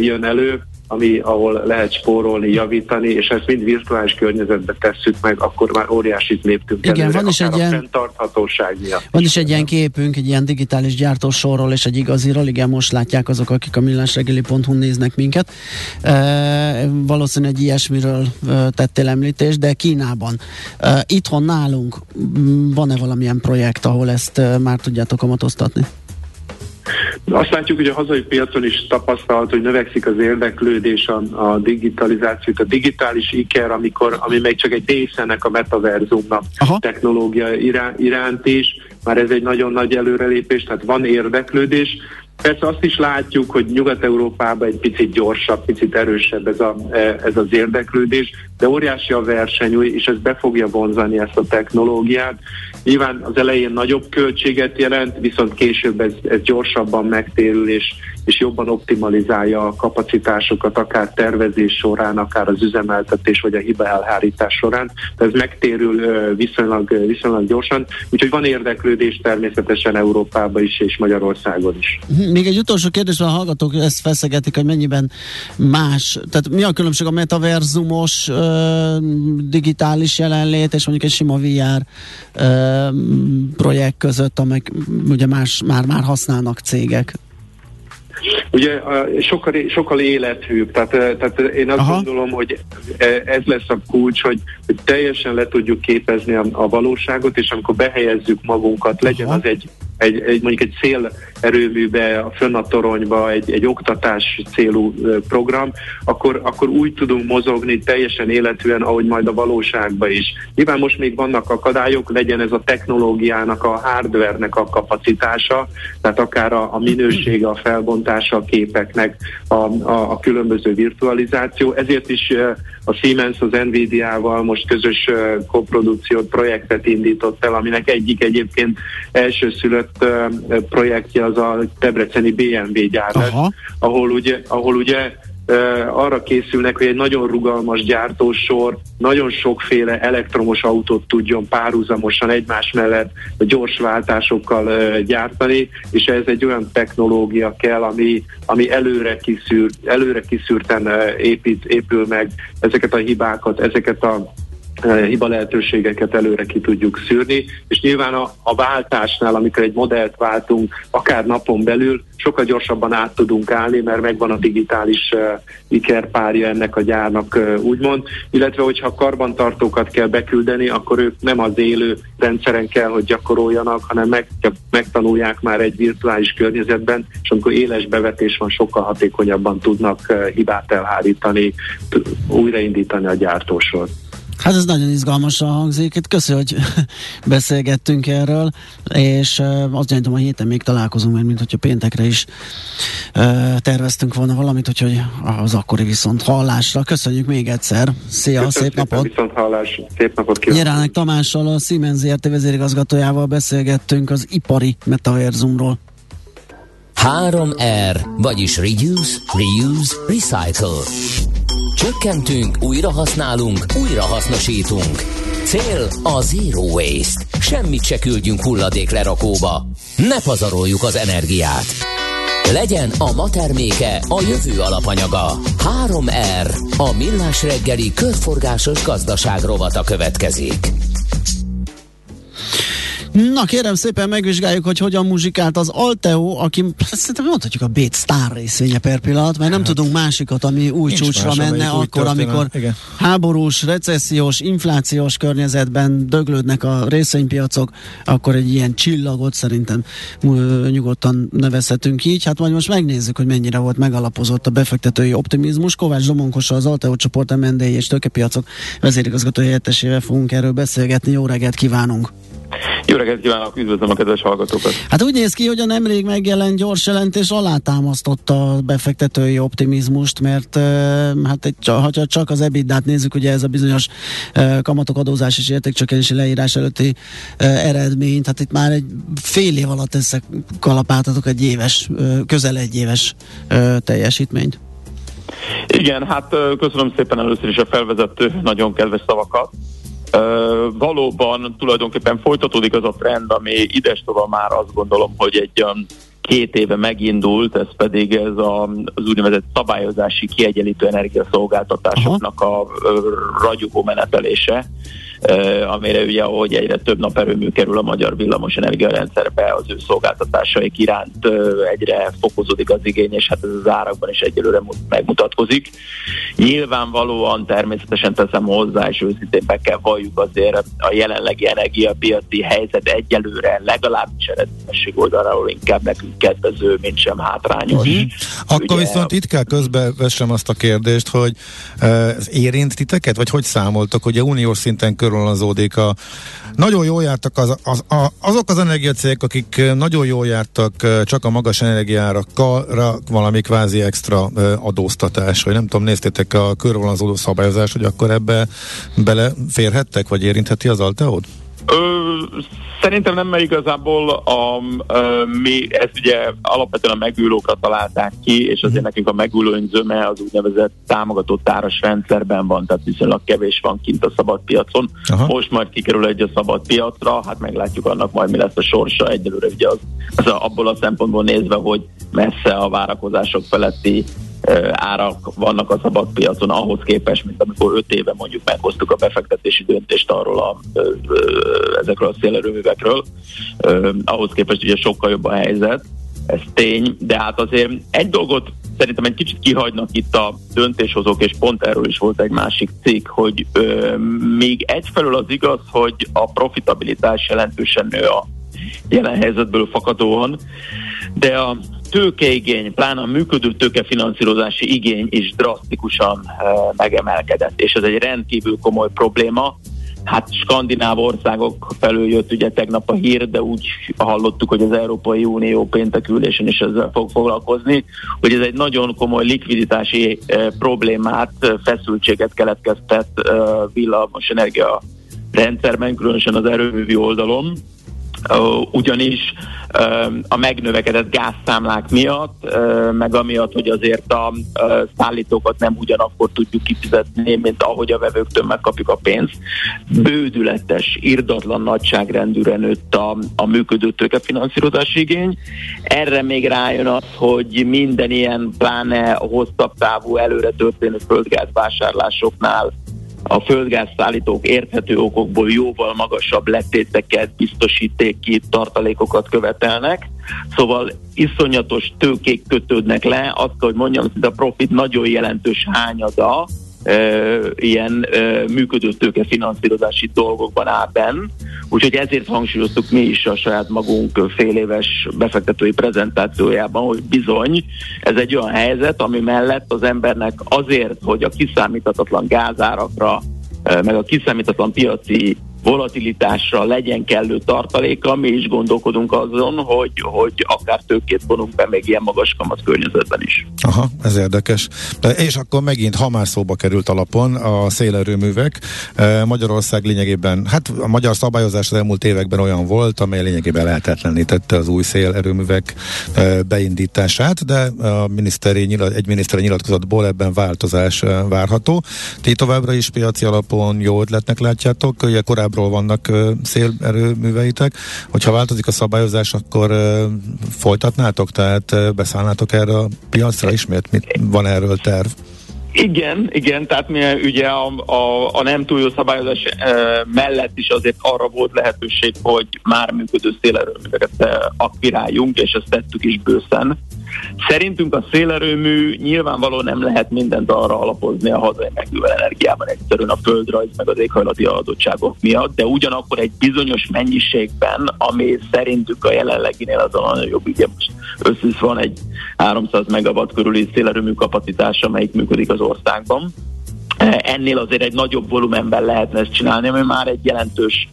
jön elő, ami, ahol lehet spórolni, javítani, és ezt mind virtuális környezetbe tesszük meg, akkor már óriásit léptünk Igen, előre, van is egy ilyen, miatt. Van is egy ilyen képünk, egy ilyen digitális gyártósorról és egy igaziról, igen, most látják azok, akik a millásregeli.hu néznek minket. E, valószínűleg egy ilyesmiről e, tettél említést, de Kínában. E, itthon nálunk van-e valamilyen projekt, ahol ezt e, már tudjátok kamatoztatni? Azt látjuk, hogy a hazai piacon is tapasztalt, hogy növekszik az érdeklődés a, a digitalizációt, a digitális iker, amikor, ami még csak egy része ennek a metaverzumnak Aha. technológia irá, iránt is, már ez egy nagyon nagy előrelépés, tehát van érdeklődés. Persze azt is látjuk, hogy Nyugat-Európában egy picit gyorsabb, picit erősebb ez, a, ez az érdeklődés, de óriási a verseny, és ez be fogja vonzani ezt a technológiát. Nyilván az elején nagyobb költséget jelent, viszont később ez, ez gyorsabban megtérül, és, és jobban optimalizálja a kapacitásokat, akár tervezés során, akár az üzemeltetés vagy a hiba elhárítás során. De ez megtérül viszonylag, viszonylag gyorsan, úgyhogy van érdeklődés természetesen Európában is és Magyarországon is. Még egy utolsó kérdés, a hallgatók ezt feszegetik, hogy mennyiben más, tehát mi a különbség a metaverzumos digitális jelenlét és mondjuk egy sima VR projekt között, amelyek ugye más, már, már használnak cégek? Ugye sokkal, sokkal élethűbb, tehát, tehát én azt Aha. gondolom, hogy ez lesz a kulcs, hogy, hogy teljesen le tudjuk képezni a, a valóságot, és amikor behelyezzük magunkat, legyen Aha. az egy egy, egy mondjuk egy szélerőműbe, a fönn a toronyba, egy, egy oktatás célú program, akkor, akkor úgy tudunk mozogni teljesen életűen, ahogy majd a valóságban is. Nyilván most még vannak akadályok, legyen ez a technológiának, a hardvernek a kapacitása, tehát akár a, a minősége, a felbontása a képeknek, a, a, a különböző virtualizáció. Ezért is a Siemens az Nvidia-val most közös koprodukciót, projektet indított el, aminek egyik egyébként elsőszülött projektje az a Debreceni BMW gyár ahol ugye, ahol ugye arra készülnek, hogy egy nagyon rugalmas gyártósor nagyon sokféle elektromos autót tudjon párhuzamosan egymás mellett gyors váltásokkal gyártani, és ez egy olyan technológia kell, ami, ami előre, kiszűrt, előre kiszűrten épít, épül meg ezeket a hibákat, ezeket a hiba lehetőségeket előre ki tudjuk szűrni, és nyilván a, a váltásnál, amikor egy modellt váltunk, akár napon belül, sokkal gyorsabban át tudunk állni, mert megvan a digitális uh, ikerpárja ennek a gyárnak uh, úgymond, illetve hogyha karbantartókat kell beküldeni, akkor ők nem az élő rendszeren kell, hogy gyakoroljanak, hanem meg, megtanulják már egy virtuális környezetben, és amikor éles bevetés van, sokkal hatékonyabban tudnak uh, hibát elhárítani, újraindítani a gyártósort. Hát ez nagyon izgalmasan hangzik. Itt köszi, hogy beszélgettünk erről, és uh, azt gyanítom, a héten még találkozunk, mert mint hogyha péntekre is uh, terveztünk volna valamit, úgyhogy az akkori viszont hallásra. Köszönjük még egyszer. Szia, Köszönöm szép napot! Viszont hallás, szép napot kívánok! Nyeránek Tamással, a Siemens ZRT vezérigazgatójával beszélgettünk az ipari metaverzumról. 3R, vagyis Reduce, Reuse, Recycle. Csökkentünk, újra használunk, újra hasznosítunk. Cél a Zero Waste. Semmit se küldjünk hulladék lerakóba. Ne pazaroljuk az energiát. Legyen a ma terméke a jövő alapanyaga. 3R. A millás reggeli körforgásos gazdaság rovata következik. Na kérem szépen megvizsgáljuk, hogy hogyan muzsikált az Alteo, aki szerintem mondhatjuk a Bét sztár részvénye per pillanat, mert nem hát, tudunk másikat, ami új Nincs csúcsra más, menne, akkor, amikor Igen. háborús, recessziós, inflációs környezetben döglődnek a részvénypiacok, akkor egy ilyen csillagot szerintem nyugodtan nevezhetünk így. Hát majd most megnézzük, hogy mennyire volt megalapozott a befektetői optimizmus. Kovács Domonkosa, az Alteo csoport MND és tőkepiacok vezérigazgató helyettesével fogunk erről beszélgetni. Jó reggelt kívánunk! Jó reggelt kívánok, üdvözlöm a kedves hallgatókat! Hát úgy néz ki, hogy a nemrég megjelent gyors jelentés alátámasztotta a befektetői optimizmust, mert hát egy, ha csak az ebitdát nézzük, ugye ez a bizonyos kamatok adózás és értékcsökkenési leírás előtti eredményt, hát itt már egy fél év alatt összekalapáltatok egy éves, közel egy éves teljesítményt. Igen, hát köszönöm szépen először is a felvezető nagyon kedves szavakat. Valóban tulajdonképpen folytatódik az a trend, ami ides tovább már azt gondolom, hogy egy um, két éve megindult, ez pedig ez a, az úgynevezett szabályozási kiegyenlítő energiaszolgáltatásoknak Aha. a ragyogó menetelése amire ugye, ahogy egyre több naperőmű kerül a magyar villamos energiarendszerbe, az ő szolgáltatásaik iránt egyre fokozódik az igény, és hát ez az árakban is egyelőre megmutatkozik. Nyilvánvalóan természetesen teszem hozzá, és őszintén meg kell valljuk azért a jelenlegi energiapiaci helyzet egyelőre legalábbis eredményesség oldaláról inkább nekünk kedvező, mint sem hátrányos. Uh-huh. Akkor ugye, viszont itt kell közbevessem azt a kérdést, hogy ez érint titeket, vagy hogy számoltok, hogy a uniós szinten körül körvonalazódik. A, nagyon jól jártak az, az, a, azok az energiacégek, akik nagyon jól jártak csak a magas energiárakra valami kvázi extra adóztatás, vagy nem tudom, néztétek a körvonalazódó szabályozás, hogy akkor ebbe beleférhettek, vagy érintheti az Alteót? Szerintem nem, mert igazából a, a, mi ezt ugye alapvetően a megújulókra találták ki, és azért mhm. nekünk a megújuló zöme az úgynevezett támogató táras rendszerben van, tehát viszonylag kevés van kint a szabad piacon. Aha. Most majd kikerül egy a szabad piacra, hát meglátjuk annak majd mi lesz a sorsa egyelőre ugye az, az abból a szempontból nézve, hogy messze a várakozások feletti árak vannak a szabad piacon ahhoz képest, mint amikor öt éve mondjuk meghoztuk a befektetési döntést arról a, ezekről a szélerőművekről. Ahhoz képest ugye sokkal jobb a helyzet, ez tény, de hát azért egy dolgot szerintem egy kicsit kihagynak itt a döntéshozók, és pont erről is volt egy másik cikk, hogy ö, még egyfelől az igaz, hogy a profitabilitás jelentősen nő a jelen helyzetből fakadóan, de a tőkeigény, pláne a működő tőkefinanszírozási igény is drasztikusan uh, megemelkedett, és ez egy rendkívül komoly probléma. Hát skandináv országok felől jött ugye tegnap a hír, de úgy hallottuk, hogy az Európai Unió péntek ülésen is ezzel fog foglalkozni, hogy ez egy nagyon komoly likviditási uh, problémát, feszültséget keletkeztet villamos energia rendszerben, különösen az erőművi oldalon ugyanis a megnövekedett gázszámlák miatt, meg amiatt, hogy azért a szállítókat nem ugyanakkor tudjuk kifizetni, mint ahogy a vevőktől megkapjuk a pénzt. Bődületes, irdatlan nagyságrendűre nőtt a, a működő tőkefinanszírozási igény. Erre még rájön az, hogy minden ilyen pláne hosszabb távú előre történő földgáz vásárlásoknál a földgázszállítók érthető okokból jóval magasabb letéteket, biztosítéki tartalékokat követelnek, szóval iszonyatos tőkék kötődnek le, azt, hogy mondjam, hogy a profit nagyon jelentős hányada ilyen működő finanszírozási dolgokban áll benn. Úgyhogy ezért hangsúlyoztuk mi is a saját magunk fél éves befektetői prezentációjában, hogy bizony ez egy olyan helyzet, ami mellett az embernek azért, hogy a kiszámíthatatlan gázárakra meg a kiszámítatlan piaci volatilitásra legyen kellő tartaléka, mi is gondolkodunk azon, hogy, hogy akár tőkét vonunk be még ilyen magas kamat környezetben is. Aha, ez érdekes. De, és akkor megint, ha már szóba került alapon a szélerőművek, e, Magyarország lényegében, hát a magyar szabályozás az elmúlt években olyan volt, amely lényegében lehetetlenítette az új szélerőművek e, beindítását, de a miniszteri, nyilat, egy miniszteri nyilatkozatból ebben változás e, várható. Ti továbbra is piaci alapon jó ötletnek látjátok, ugye korábban korábbról vannak szélerőműveitek. Hogyha változik a szabályozás, akkor folytatnátok, tehát beszállnátok erre a piacra ismét? Mit van erről terv? Igen, igen, tehát mi ugye a, a, a nem túl jó szabályozás e, mellett is azért arra volt lehetőség, hogy már működő szélerőműveket e, akviráljunk, és ezt tettük is bőszen. Szerintünk a szélerőmű nyilvánvalóan nem lehet mindent arra alapozni a hazai megújuló energiában egyszerűen a földrajz meg az éghajlati adottságok miatt, de ugyanakkor egy bizonyos mennyiségben, ami szerintük a jelenleginél az a nagyobb, ugye most összes van egy 300 megawatt körüli szélerőmű kapacitás, amelyik működik az országban. Ennél azért egy nagyobb volumenben lehetne ezt csinálni, ami már egy jelentős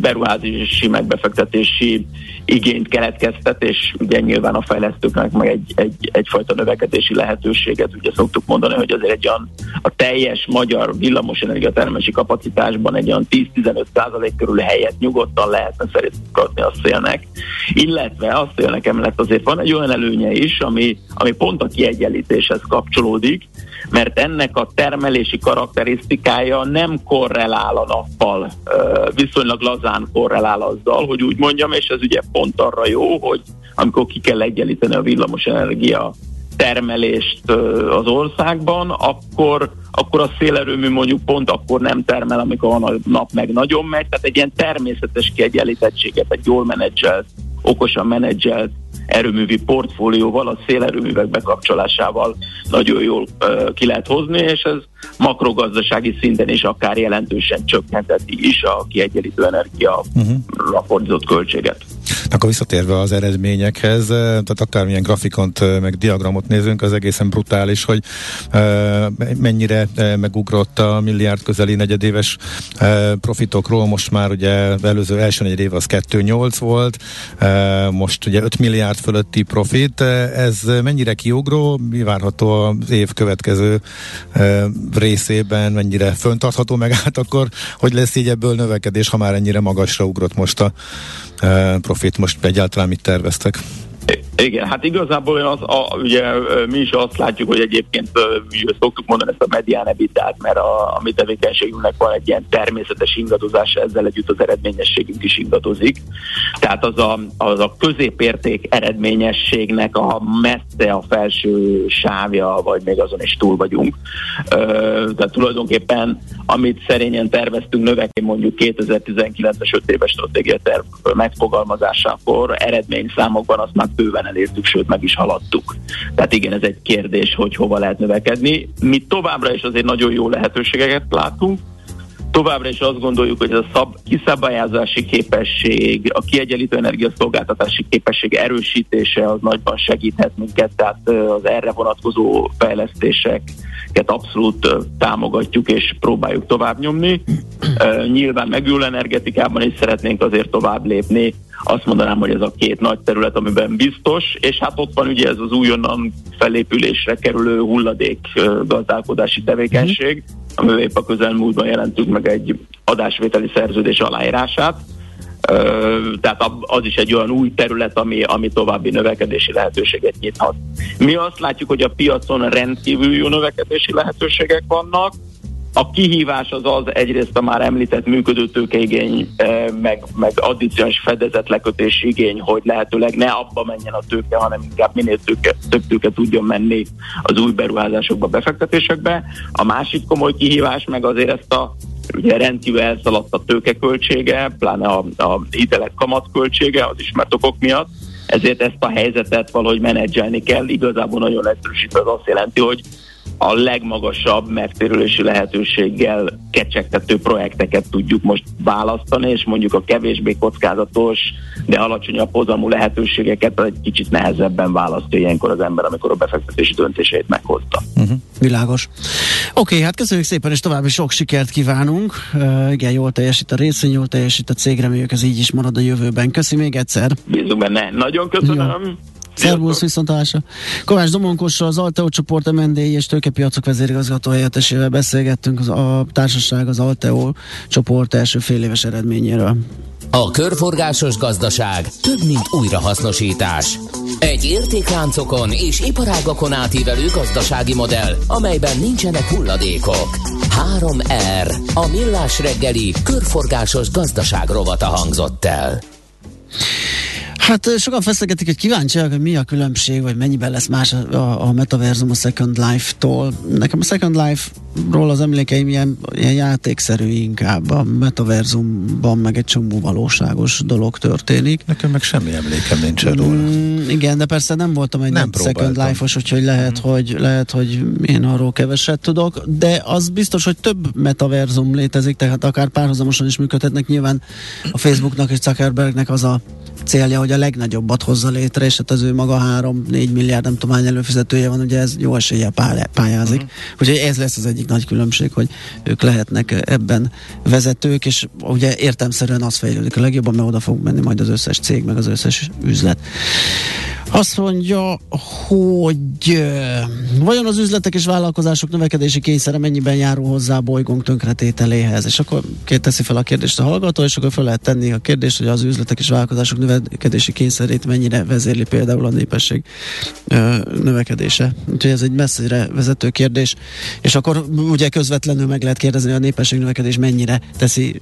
beruházási megbefektetési igényt keletkeztet, és ugye nyilván a fejlesztőknek meg egy, egy, egyfajta növekedési lehetőséget. Ugye szoktuk mondani, hogy azért egy olyan a teljes magyar villamosenergia termelési kapacitásban egy olyan 10-15 százalék körül helyet nyugodtan lehetne szerintünk adni a szélnek. Illetve a szélnek emellett azért van egy olyan előnye is, ami, ami pont a kiegyenlítéshez kapcsolódik, mert ennek a termelési karakterisztikája nem korrelál a nappal, viszonylag lazán korrelál azzal, hogy úgy mondjam, és ez ugye pont arra jó, hogy amikor ki kell egyenlíteni a villamos energia termelést az országban, akkor, akkor a szélerőmű mondjuk pont akkor nem termel, amikor a nap meg nagyon megy, tehát egy ilyen természetes kiegyenlítettséget, egy jól menedzselt, okosan menedzselt erőművi portfólióval, a szélerőművek bekapcsolásával nagyon jól ki lehet hozni, és ez makrogazdasági szinten is akár jelentősen csökkenteti is a kiegyenlítő energia uh-huh. költséget. Akkor visszatérve az eredményekhez, tehát akármilyen grafikont, meg diagramot nézünk, az egészen brutális, hogy mennyire megugrott a milliárd közeli negyedéves profitokról, most már ugye előző első negyedév az 2,8 volt, most ugye 5 milliárd fölötti profit, ez mennyire kiugró, mi várható az év következő részében, mennyire föntartható meg át akkor, hogy lesz így ebből növekedés, ha már ennyire magasra ugrott most a profit, most egyáltalán mit terveztek? Igen, hát igazából az, a, ugye mi is azt látjuk, hogy egyébként ugye, szoktuk mondani ezt a medián ebitát, mert a, a mi tevékenységünknek van egy ilyen természetes ingadozása, ezzel együtt az eredményességünk is ingadozik. Tehát az a, az a középérték eredményességnek a messze a felső sávja, vagy még azon is túl vagyunk. Tehát tulajdonképpen, amit szerényen terveztünk növekedni mondjuk 2019-es 5 éves stratégia terv megfogalmazásakor eredményszámokban azt már bőven elértük, sőt meg is haladtuk. Tehát igen, ez egy kérdés, hogy hova lehet növekedni. Mi továbbra is azért nagyon jó lehetőségeket látunk, Továbbra is azt gondoljuk, hogy a szab, kiszabályázási képesség, a kiegyenlítő energiaszolgáltatási képesség erősítése az nagyban segíthet minket, tehát az erre vonatkozó fejlesztéseket abszolút támogatjuk és próbáljuk tovább nyomni. Nyilván megülő energetikában is szeretnénk azért tovább lépni, azt mondanám, hogy ez a két nagy terület, amiben biztos, és hát ott van ugye ez az újonnan felépülésre kerülő hulladék gazdálkodási tevékenység, amivel épp a közelmúltban jelentünk meg egy adásvételi szerződés aláírását. Tehát az is egy olyan új terület, ami, ami további növekedési lehetőséget nyithat. Mi azt látjuk, hogy a piacon rendkívül jó növekedési lehetőségek vannak, a kihívás az az egyrészt a már említett működő tőkeigény, meg, meg addicionális fedezet lekötési igény, hogy lehetőleg ne abba menjen a tőke, hanem inkább minél tőke, több tőke tudjon menni az új beruházásokba, befektetésekbe. A másik komoly kihívás meg azért ezt a ugye rendkívül elszaladt a tőkeköltsége, pláne a, a hitelek kamatköltsége az ismert okok miatt, ezért ezt a helyzetet valahogy menedzselni kell. Igazából nagyon egyszerűsítve az azt jelenti, hogy a legmagasabb megtérülési lehetőséggel kecsegtető projekteket tudjuk most választani, és mondjuk a kevésbé kockázatos, de alacsonyabb hozamú lehetőségeket egy kicsit nehezebben választja ilyenkor az ember, amikor a befektetési döntéseit meghozta. Uh-huh. Világos. Oké, okay, hát köszönjük szépen, és további sok sikert kívánunk. Uh, igen, jól teljesít a részvény, jól teljesít a cég, reméljük ez így is marad a jövőben. Köszi még egyszer. Bízunk benne. Nagyon köszönöm. Jó. Szervusz, viszontlátásra. Kovács Domonkossal, az Alteo csoport MND és tőkepiacok vezérigazgató helyettesével beszélgettünk az, a társaság az Alteo csoport első fél éves eredményéről. A körforgásos gazdaság több, mint újrahasznosítás. Egy értékláncokon és iparágakon átívelő gazdasági modell, amelyben nincsenek hulladékok. 3R. A millás reggeli körforgásos gazdaság rovata hangzott el. Hát sokan feszegetik, hogy kíváncsiak, hogy mi a különbség, vagy mennyiben lesz más a, a metaverzum a Second Life-tól. Nekem a Second Life-ról az emlékeim ilyen, ilyen játékszerű inkább. A metaverzumban meg egy csomó valóságos dolog történik. Nekem meg semmi emlékem nincs róla. Mm, igen, de persze nem voltam egy nem Second Life-os, úgyhogy lehet, mm. hogy, lehet, hogy én arról keveset tudok, de az biztos, hogy több metaverzum létezik, tehát akár párhuzamosan is működhetnek. Nyilván a Facebooknak és Zuckerbergnek az a célja, hogy a legnagyobbat hozza létre, és hát az ő maga 3-4 milliárd, nem tudom hány előfizetője van, ugye ez jó eséllyel pályázik. Uh-huh. Úgyhogy ez lesz az egyik nagy különbség, hogy ők lehetnek ebben vezetők, és ugye értemszerűen az fejlődik a legjobban, mert oda fog menni majd az összes cég, meg az összes üzlet. Azt mondja, hogy vajon az üzletek és vállalkozások növekedési kényszere mennyiben járul hozzá a bolygónk tönkretételéhez? És akkor teszi fel a kérdést a hallgató, és akkor fel lehet tenni a kérdést, hogy az üzletek és vállalkozások növekedési kényszerét mennyire vezérli például a népesség növekedése. Úgyhogy ez egy messzire vezető kérdés, és akkor ugye közvetlenül meg lehet kérdezni, hogy a népesség növekedés mennyire teszi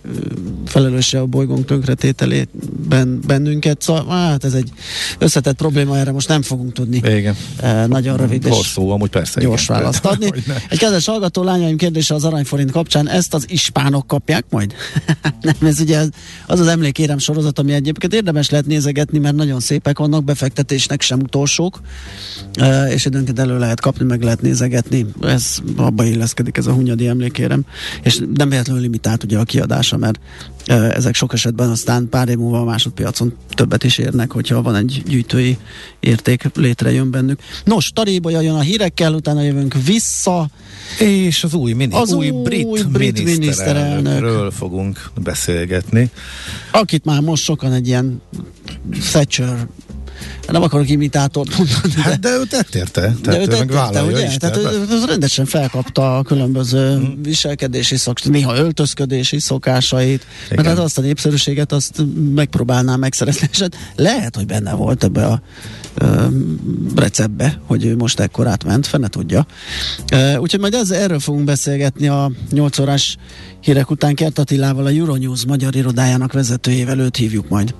felelőse a bolygónk tönkretételében bennünket. Szóval hát ez egy összetett probléma, erre most nem fogunk tudni igen. E, nagyon rövid Hosszú, amúgy persze, gyors igen, választ adni. Egy kedves hallgató lányaim kérdése az aranyforint kapcsán, ezt az ispánok kapják majd? nem, ez ugye az az, emlékérem sorozat, ami egyébként érdemes lehet nézegetni, mert nagyon szépek vannak, befektetésnek sem utolsók, e, és időnként elő lehet kapni, meg lehet nézegetni. Ez abba illeszkedik ez a hunyadi emlékérem, és nem véletlenül limitált ugye a kiadása, mert ezek sok esetben aztán pár év múlva a másodpiacon többet is érnek, hogyha van egy gyűjtői érték létrejön bennük. Nos, Taréba jön a hírekkel, utána jövünk vissza. És az új, mini, az új, új brit, brit miniszterelnökről fogunk beszélgetni. Akit már most sokan egy ilyen Thatcher nem akarok imitátort mondani. De, hát de ő tett érte. Tehát de ő tett érte, ugye? Is, tehát ő, ő rendesen felkapta a különböző hmm. viselkedési szok, néha öltözködési szokásait, Igen. mert hát azt a népszerűséget azt megpróbálná megszerezni, és hát lehet, hogy benne volt ebbe a ö, receptbe, hogy ő most ekkor átment, fene tudja. Ö, úgyhogy majd ez, erről fogunk beszélgetni a 8 órás hírek után Kert Attilával, a Euronews magyar irodájának vezetőjével, őt hívjuk majd.